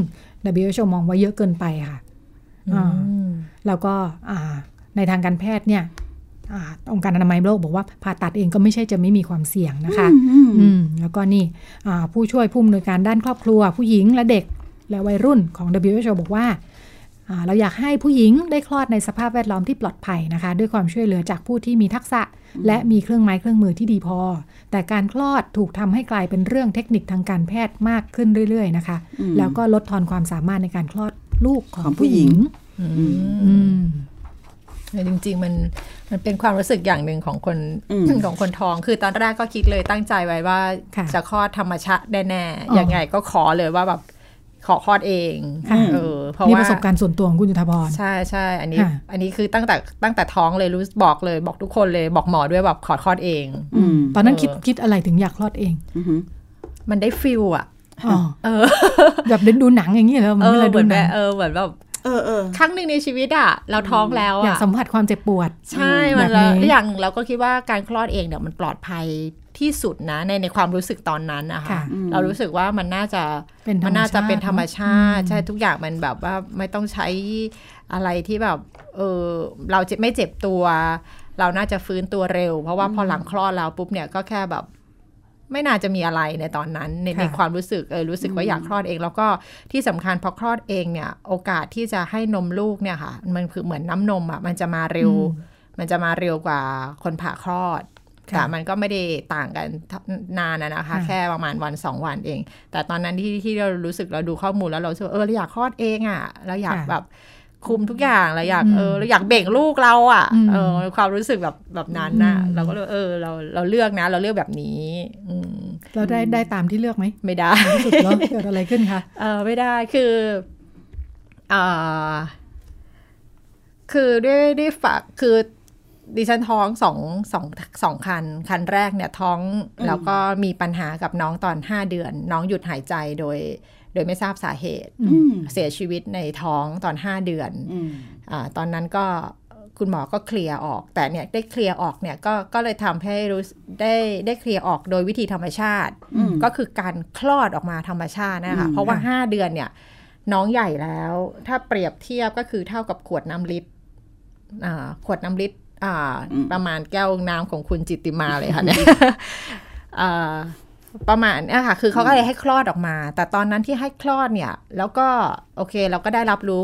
WHO มองว่าเยอะเกินไปค่ะอ่าแล้วก็อ่าในทางการแพทย์เนี่ยอาองค์การอนามัยโลกบอกว่าผ่าตัดเองก็ไม่ใช่จะไม่มีความเสี่ยงนะคะอืมอืมแล้วก็นี่อ่าผู้ช่วยผู้อำนวยการด้านครอบครัว ผู้หญิงและเด็ก และวัยรุ่นของ WHO บอกว่าอ่า เราอยากให้ผู้หญิงได้คลอดในสภาพแวดล้อมที่ปลอดภัยนะคะ ด้วยความช่วยเหลือจากผู้ที่มีทักษะ และมีเครื่องไม้เครื่องมือที่ดีพอ แต่การคลอดถูกทำให้กลายเป็นเรื่องเทคนิคทางการแพทย์มากขึ้นเรื่อย ๆ นะคะอืมแล้วก็ลดทอนความสามารถในการคลอดลูกของของผู้ผู้หหญิญิงงอืมแต่จริง ๆ มันมันเป็นความรู้สึกอย่างหนึ่งของคนอืมของคนท้อง คือตอนแรกก็คิดเลยตั้งใจไว้ว่าค่ะจะคลอดธรรมชาติแน่อ๋อๆยังไงก็ขอเลยว่าแบบ ขอคลอดเองค่ะเออเพราะนี่ว่าประสบการณ์ส่วนตัวของคุณยุทธพรใช่ใช่อันนี้ค่ะอันนี้คือตั้งแต่ตั้งแต่ท้องเลยรู้บอกเลย บอกทุกคนเลยบอกหมอด้วยแบบขอคลอดเองอืมตอนนั้นคิดเออคิดอะไรถึงอยากคลอดเองอือหือมันได้ฟิลอะอ๋อเออ แบบดูหนังอย่างนี้เหรอเหมือเอนอเวลาเหดูมือนหแบนับงเออเหมือนแบบเออเออครั้งหนึ่งในชีวิตอะเราท้องแล้วอยากอะสัมผัสความเจ็บปวด ใช่อืมมันแบบนี้แล้วอย่างเราก็คิดว่าการคลอดเองเนี่ยมันปลอดภัย ที่สุดนะในในความรู้สึกตอนนั้นนะคะค่ะเรารู้สึกว่ามันน่าจะเป็นธรรมชาติมันน่าจะเป็นธรรมชาติอืมใช่ทุกอย่างมันแบบว่าไม่ต้องใช้อะไรที่แบบเออเราจะไม่เจ็บตัว เราน่าจะฟื้นตัวเร็ว เพราะว่าพอหลังคลอดแล้วปุ๊บเนี่ยก็แค่แบบไม่น่าจะมีอะไรในตอนนั้นในในความรู้สึกเออรู้สึกว่าอยากคลอดเอง แล้วก็ที่สำคัญพอคลอดเองเนี่ยโอกาสที่จะให้นมลูกเนี่ยค่ะ มันคือเหมือนน้ำนมอะมันจะมาเร็ว มันจะมาเร็วกว่าคนผ่าคลอดค่ะ แต่มันก็ไม่ได้ต่างกันนานนะนะคะค่ะแค่ประมาณวันสองวันเอง แต่ตอนนั้นที่ที่เรารู้สึกเราดูข้อมูลแล้วเรารู้สึกว่าเออเราอยากคลอดเองอะเราอยากค่ะแบบคุมทุกอย่างเราอยากอืมเออเราอยากเบ่งลูกเราอะอืมเออความรู้สึกแบบแบบนั้นน่ะอืมเราก็เลยเออเราเราเลือกนะ เราเลือกแบบนี้อืมเราได้ได้ตามที่เลือกไหมไม่ได้สุดแล้วเกิดอะไรขึ้นคะเออไม่ได้คือเอ่อคือด้วยด้วยฝากคือ ดิฉันท้องสองสองสองคัน คันแรกเนี่ยท้องแล้วก็มีปัญหากับน้องตอนห้าเดือน น้องหยุดหายใจโดย โดยไม่ทราบสาเหตุอืมเสียชีวิตในท้องตอนห้าเดือนอืมอาตอนนั้นก็คุณหมอก็เคลียร์ออก แต่เนี่ยได้เคลียร์ออกเนี่ยก็ก็เลยทำให้รู้สึกได้ได้เคลียร์ออกโดยวิธีธรรมชาติอืมก็คือการคลอดออกมาธรรมชาตินะคะอืมเพราะว่าค่ะ5เดือนเนี่ยน้องใหญ่แล้ว ถ้าเปรียบเทียบก็คือเท่ากับขวดน้ำลิตรอ่าขวดน้ำลิตรอ่า ประมาณแก้วน้ำของคุณจิตติมาเลยค่ะเนี่ยอ่าประมาณเนี่ยค่ะ คือเขาก็เลยให้คลอดออกมา แต่ตอนนั้นที่ให้คลอดเนี่ย แล้วก็โอเค เราก็ได้รับรู้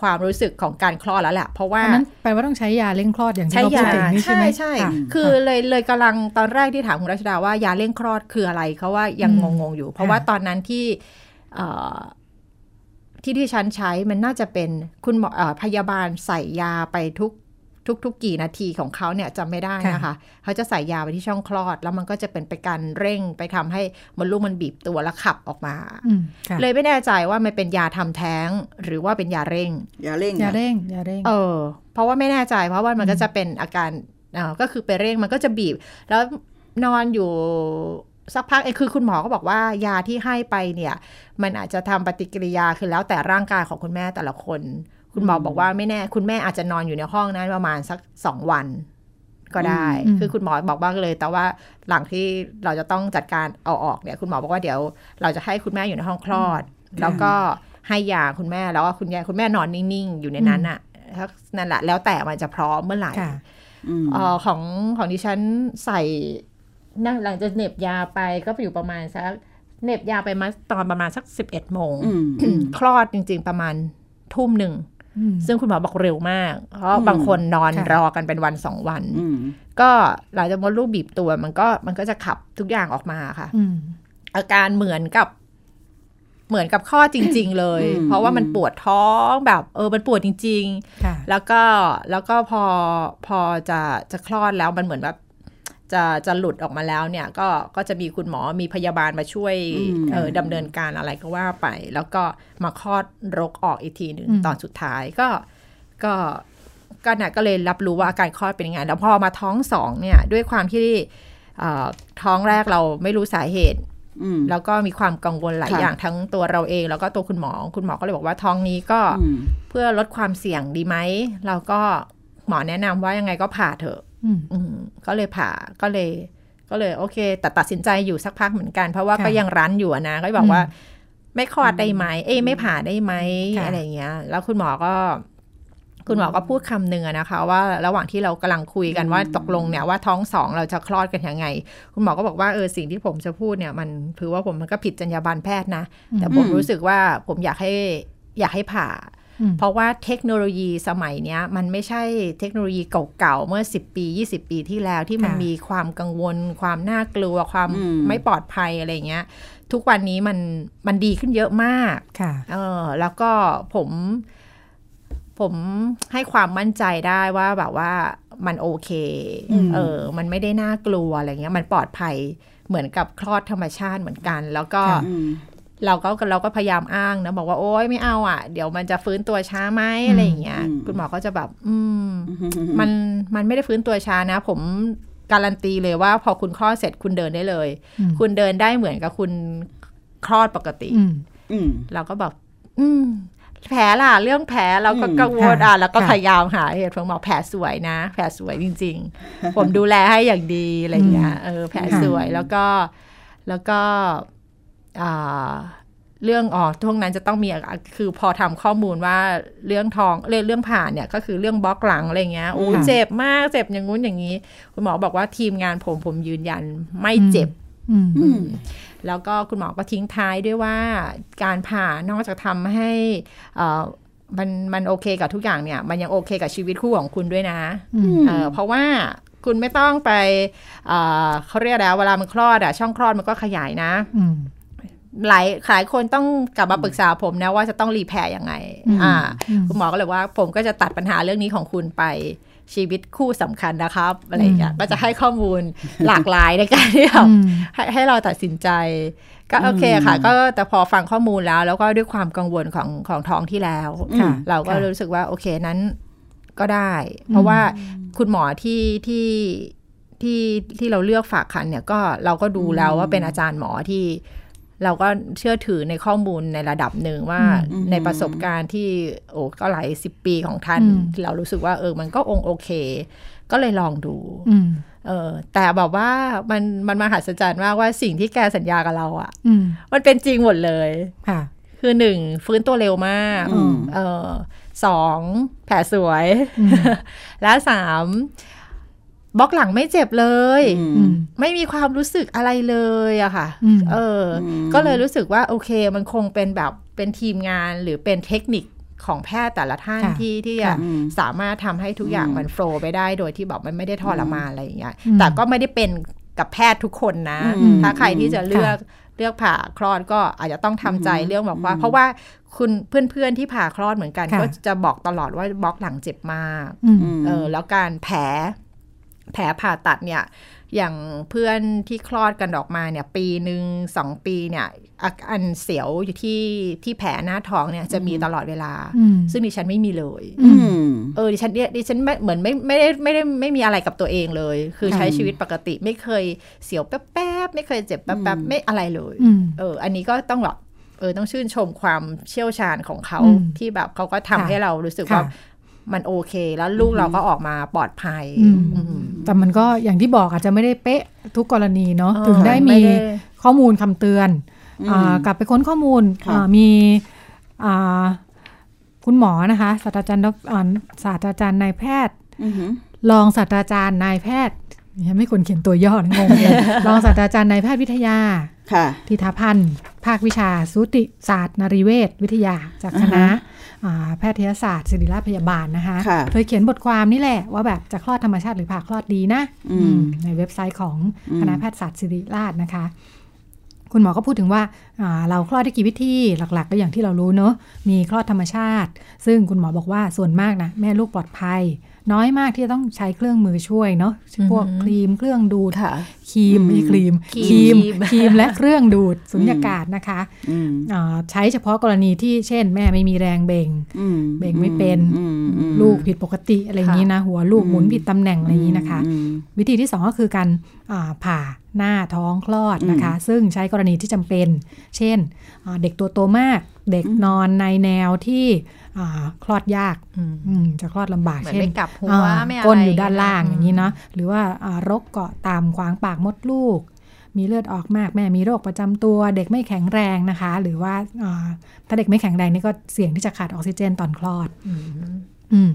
ความรู้สึกของการคลอดแล้วแหละ เพราะว่าอันนั้นแปลว่าต้องใช้ยาเร่งคลอดอย่างที่ใช้เราพูยาดถึงนี่ใช่ใช่ไหมใช่ะคือเลยเลยกำลังตอนแรกที่ถามคุณรัชดาว่ายาเร่งคลอดคืออะไรเขาว่ายังอืงมงๆอยู่ เพราะว่าตอนนั้นที่เอ่อที่ที่ฉันใช้มันน่าจะเป็นคุณหมอเอ่อพยาบาลใส่ยาไปทุก ทุกทุกกี่นาทีของเขาเนี่ยจำไม่ได้นะคะเขาจะใส่ยาไปที่ช่องคลอด แล้วมันก็จะเป็นไปการเร่งไปทำให้มดลูกมันบีบตัวแล้วขับออกมาอืมค่ะเลยไม่แน่ใจว่ามันเป็นยาทำแท้ง หรือว่าเป็นยาเร่งอย่าเร่งยาค่ะเร่งยาเร่ง เออ เพราะว่าไม่แน่ใจ เพราะว่ามันก็จะเป็นอาการอ่าก็คือไปเร่งมันก็จะบีบ แล้วนอนอยู่สักพักเอ้ยคือคุณหมอก็บอกว่ายาที่ให้ไปเนี่ย มันอาจจะทำปฏิกิริยาคือแล้วแต่ร่างกายของคุณแม่แต่ละคน คุณหมอบอกว่าไม่แน่ คุณแม่อาจจะนอนอยู่ในห้องนั้นประมาณสักสองวันก็ได้อืมคือคุณหมอบอกบ้างเลย แต่ว่าหลังที่เราจะต้องจัดการเอาออกเนี่ย คุณหมอบอกว่าเดี๋ยว เราจะให้คุณแม่อยู่ในห้องคลอด แล้วก็ให้ยาคุณแม่แล้วก็คุณยายคุณแม่นอนนิ่งๆ อยู่ในนั้นน่ะถ้านั่นแหละแล้วแต่มันจะพร้อมเมื่อไหร่ค่ะอืมเออของของดิฉันใส่นั่งหลังจากเหน็บยาไปก็ไปอยู่ประมาณสักเหน็บยาไปมาตอนประมาณสักสิบเอ็ดโมงอืมอืมคลอดจริง ๆ ประมาณทุ่มหนึ่งอืม ซึ่งคุณหมอบอกเร็วมาก เพราะอืมบางคนนอนค่ะรอกันเป็นวันสองวันอืมก็หลังจากมดลูกบีบตัวมันก็มันก็จะขับทุกอย่างออกมาค่ะอืมอาการเหมือนกับเหมือนกับข้อดจริง ๆ เลยอืมเพราะว่ามันปวดท้องแบบเออมันปวดจริงๆค่ะแล้วก็แล้วก็พอพอจะจะคลอดแล้วมันเหมือนแบบ จะจะหลุดออกมาแล้วเนี่ยก็ก็จะมีคุณหมอมีพยาบาลมาช่วยอืมเออดำเนินการอะไรก็ว่าไป แล้วก็มาคลอดรกออกอีกทีหนึ่งอืมตอนสุดท้ายก็ก็ก็น่ะก็เลยรับรู้ว่าอาการคลอดเป็นยังไง แล้วพอมาท้องสองเนี่ยด้วยความที่เอ่อท้องแรกเราไม่รู้สาเหตุอืมแล้วก็มีความกังวลหลายค่ะอย่างทั้งตัวเราเอง แล้วก็ตัวคุณหมอ คุณหมอก็เลยบอกว่าท้องนี้ก็อืมเพื่อลดความเสี่ยงดีไหมเราก็หมอแนะนำว่ายังไงก็ผ่าเถอะ อืมอืมก็เลยผ่าก็เลย ก็เลย โอเคแต่ตัดสินใจอยู่สักพักเหมือนกัน เพราะว่าค่ะก็ยังรั้นอยู่อะนะ ก็บอกว่าอืมไม่คลอดได้ไหมเอ้ยไม่ผ่าได้ไหมค่ะอะไรอย่างเงี้ย แล้วคุณหมอก็คุณหมอก็พูดคำหนึ่งอะนะคะ ว่าระหว่างที่เรากำลังคุยกันว่าตกลงเนี่ยว่าท้องสองเราจะคลอดกันยังไง คุณหมอก็บอกว่าเออสิ่งที่ผมจะพูดเนี่ยมันถือว่าผมมันก็ผิดจรรยาบรรณแพทย์นะ แต่ผมอืมรู้สึกว่าผมอยากให้อยากให้ผ่าอืม เพราะว่าเทคโนโลยีสมัยเนี้ยมันไม่ใช่เทคโนโลยีเก่าๆ เมื่อ 10 ปี 20 ปีที่แล้วที่มันค่ะมีความกังวล ความน่ากลัวความอืมไม่ปลอดภัยอะไรเงี้ย ทุกวันนี้มันมันดีขึ้นเยอะมากค่ะเออแล้วก็ผมผมให้ความมั่นใจได้ว่าแบบว่ามันโอเคอืมเออ มันไม่ได้น่ากลัวอะไรเงี้ย มันปลอดภัยเหมือนกับคลอดธรรมชาติเหมือนกัน แล้วก็ค่ะอืม เราก็เราก็พยายามอ้างนะบอกว่าโอ๊ยไม่เอาอะ เดี๋ยวมันจะฟื้นตัวช้าไหมอะไรอย่างเงี้ยอืมคุณหมอก็จะแบบ อืม มันมันไม่ได้ฟื้นตัวช้านะ ผมการันตีเลยว่าพอคุณคลอดเสร็จคุณเดินได้เลยอืมคุณเดินได้เหมือนกับคุณคลอดปกติอืมอืมเราก็แบบอืมแผลล่ะ เรื่องแผลเราก็อืมกังวลค่ะอะแล้วก็ค่ะพยายามหาเหตุผลบอกแผลสวยนะ แผลสวยจริง ๆ ผมดูแลให้อย่างดีอะไรเงี้ยเออแผลสวยแล้วก็ แล้วก็อ่า เรื่องอ๋อช่วงนั้นจะต้องมีอะคือพอทำข้อมูลว่าเรื่องทองเรื่องเรื่องผ่านเนี่ยก็คือเรื่องบล็อกหลังอะไรเงี้ยโอ้ค่ะเจ็บมากเจ็บอย่างงู้นอย่างนี้ คุณหมอบอกว่าทีมงานผมผมยืนยันไม่เจ็บอืมอืมแล้วก็คุณหมอก็ทิ้งท้ายด้วยว่าการผ่านอกจากทำให้เอ่อมันมันโอเคกับทุกอย่างเนี่ย มันยังโอเคกับชีวิตคู่ของคุณด้วยนะอืมเอ่อเพราะว่าคุณไม่ต้องไปเอ่อเขาเรียกแล้วเวลามันคลอดอะช่องคลอดมันก็ขยายนะอืม หลายหลายคนต้องกลับมาปรึกษาผมนะว่าจะต้องรีแพร์ยังไงอืมอ่าอืมคุณหมอก็เลยว่า ผมก็จะตัดปัญหาเรื่องนี้ของคุณไปชีวิตคู่สำคัญนะครับอะไรอย่างเงี้ยอืมก็จะให้ข้อมูลหลากหลายในการที่แบบอืมให้ให้เราตัดสินใจ ก็โอเคค่ะ ก็แต่พอฟังข้อมูลแล้ว แล้วก็ด้วยความกังวลของของท้องที่แล้วค่ะเราก็ค่ะรู้สึกว่าโอเคนั้นก็ได้ เพราะว่าคุณหมอที่ที่ที่ที่เราเลือกฝากคันเนี่ยก็เราก็ดูแล้วว่าเป็นอาจารย์หมอที่ เราก็เชื่อถือในข้อมูลในระดับหนึ่งว่าอืมในประสบการณ์ที่โอ้ก็หลายสิบปีของท่านอืมเรารู้สึกว่าเออมันก็องค์โอเค ก็เลยลองดูอืมเออแต่แบบว่ามันมันมหัศจรรย์มากว่าสิ่งที่แกสัญญากับเราอะอืมมันเป็นจริงหมดเลยค่ะ คือหนึ่งฟื้นตัวเร็วมากอืมเออสองแผลสวยอืมและสาม บล็อกหลังไม่เจ็บเลยอือืมมไม่มีความรู้สึกอะไรเลยอะค่ะอืมเอออมก็เลยรู้สึกว่าโอเค มันคงเป็นแบบเป็นทีมงานหรือเป็นเทคนิคของแพทย์แต่ละท่านค่ะที่ที่ค่ะจะสามารถทำให้ทุกอย่างมันโฟล์ไปได้โดยที่แบบมันไม่ได้ทรมานอะไรอย่างเงี้ยอืมแต่ก็ไม่ได้เป็นกับแพทย์ทุกคนนะอืมถ้าใครที่จะเลือกค่ะเลือกผ่าคลอดก็อาจจะต้องทำใจอืมเรื่องแบบว่าอืมเพราะว่าคุณเพื่อนๆที่ผ่าคลอดเหมือนกันค่ะก็จะบอกตลอดว่าบล็อกหลังเจ็บมากอืมอืมเออแล้วการแผล แผลผ่าตัดเนี่ยอย่างเพื่อนที่คลอดกันออกมาเนี่ยปีหนึ่งสองปีเนี่ยอาการเสียวอยู่ที่ที่แผลหน้าท้องเนี่ยจะมีตลอดเวลาอืมซึ่งดิฉันไม่มีเลยอืมเออดิฉันเนี่ยดิฉันไม่เหมือนไม่ไม่ได้ไม่ได้ไม่มีอะไรกับตัวเองเลย คือค่ะใช้ชีวิตปกติไม่เคยเสียวแป๊บๆไม่เคยเจ็บแป๊บอืมๆไม่อะไรเลยอืมเออ อันนี้ก็ต้องแบบเออต้องชื่นชมความเชี่ยวชาญของเขาอืมที่แบบเขาก็ทำค่ะให้เรารู้สึกค่ะว่า มันโอเค แล้วลูกเราก็ออกมาปลอดภัยอืมอืมแต่มันก็อย่างที่บอกอาจจะไม่ได้เป๊ะทุกกรณีเนาะเออถึงได้ไม่มีได้ข้อมูลคำเตือนอืมอ่ากลับไปค้นข้อมูลค่ะอ่ามีอ่าคุณหมอนะคะศาสตราจารย์ดอกอ่าศาสตราจารย์นายแพทย์อือหือรองศาสตราจารย์นายแพทย์ยังไม่ควรเขียนตัวย่อนงงเลยรองศาสตราจารย์นายแพทย์วิทยาค่ะทิธาพันธ์ภาควิชาสูติศาสตร์นรีเวชวิทยาจากคณะอ่า แพทยศาสตร์ศิริราชพยาบาลนะคะค่ะเคยเขียนบทความนี่แหละว่าแบบจะคลอดธรรมชาติหรือผ่าคลอดดีนะอืมอืมในเว็บไซต์ของอืมคณะแพทยศาสตร์ศิริราชนะคะ คุณหมอก็พูดถึงว่าอ่าเราคลอดได้กี่วิธีหลัก ๆ ก็อย่างที่เรารู้เนอะมีคลอดธรรมชาติ ซึ่งคุณหมอบอกว่าส่วนมากนะแม่ลูกปลอดภัย น้อยมากที่จะต้องใช้เครื่องมือช่วยเนาะพวกอือหือครีมเครื่องดูดค่ะครีมอืมไม่ครีมครีครีมมครีมและเครื่องดูดสุญญากาศนะคะอืมอ่าใช้เฉพาะกรณีที่เช่น แม่ไม่มีแรงเบ่งอืมเบ่งไม่เป็นอืมอืมลูกผิดปกติอะไรอย่างนี้นะหัวลูกหมุนผิดตำแหน่งอะไรอย่างนี้นะคะอืมวิธีที่สองก็คือการอ่าผ่าหน้าท้องคลอดนะคะ ซึ่งใช้กรณีที่จำเป็น เช่นอ่าเด็กตัวโตมากเด็กนอนในแนวที่อ่า คลอดยากอืมอืมจะคลอดลำบากเหมือนเช่นไม่กลับหัวอ่าไม่อะไรก้นอยู่ด้านล่างอืมอย่างนี้เนาะหรือว่าอ่ารกเกาะตามขวางปากมดลูก มีเลือดออกมากแม่มีโรคประจำตัว เด็กไม่แข็งแรงนะคะ หรือว่าอ่าถ้าเด็กไม่แข็งแรงนี่ก็เสี่ยงที่จะขาดออกซิเจนตอนคลอดอืมอืม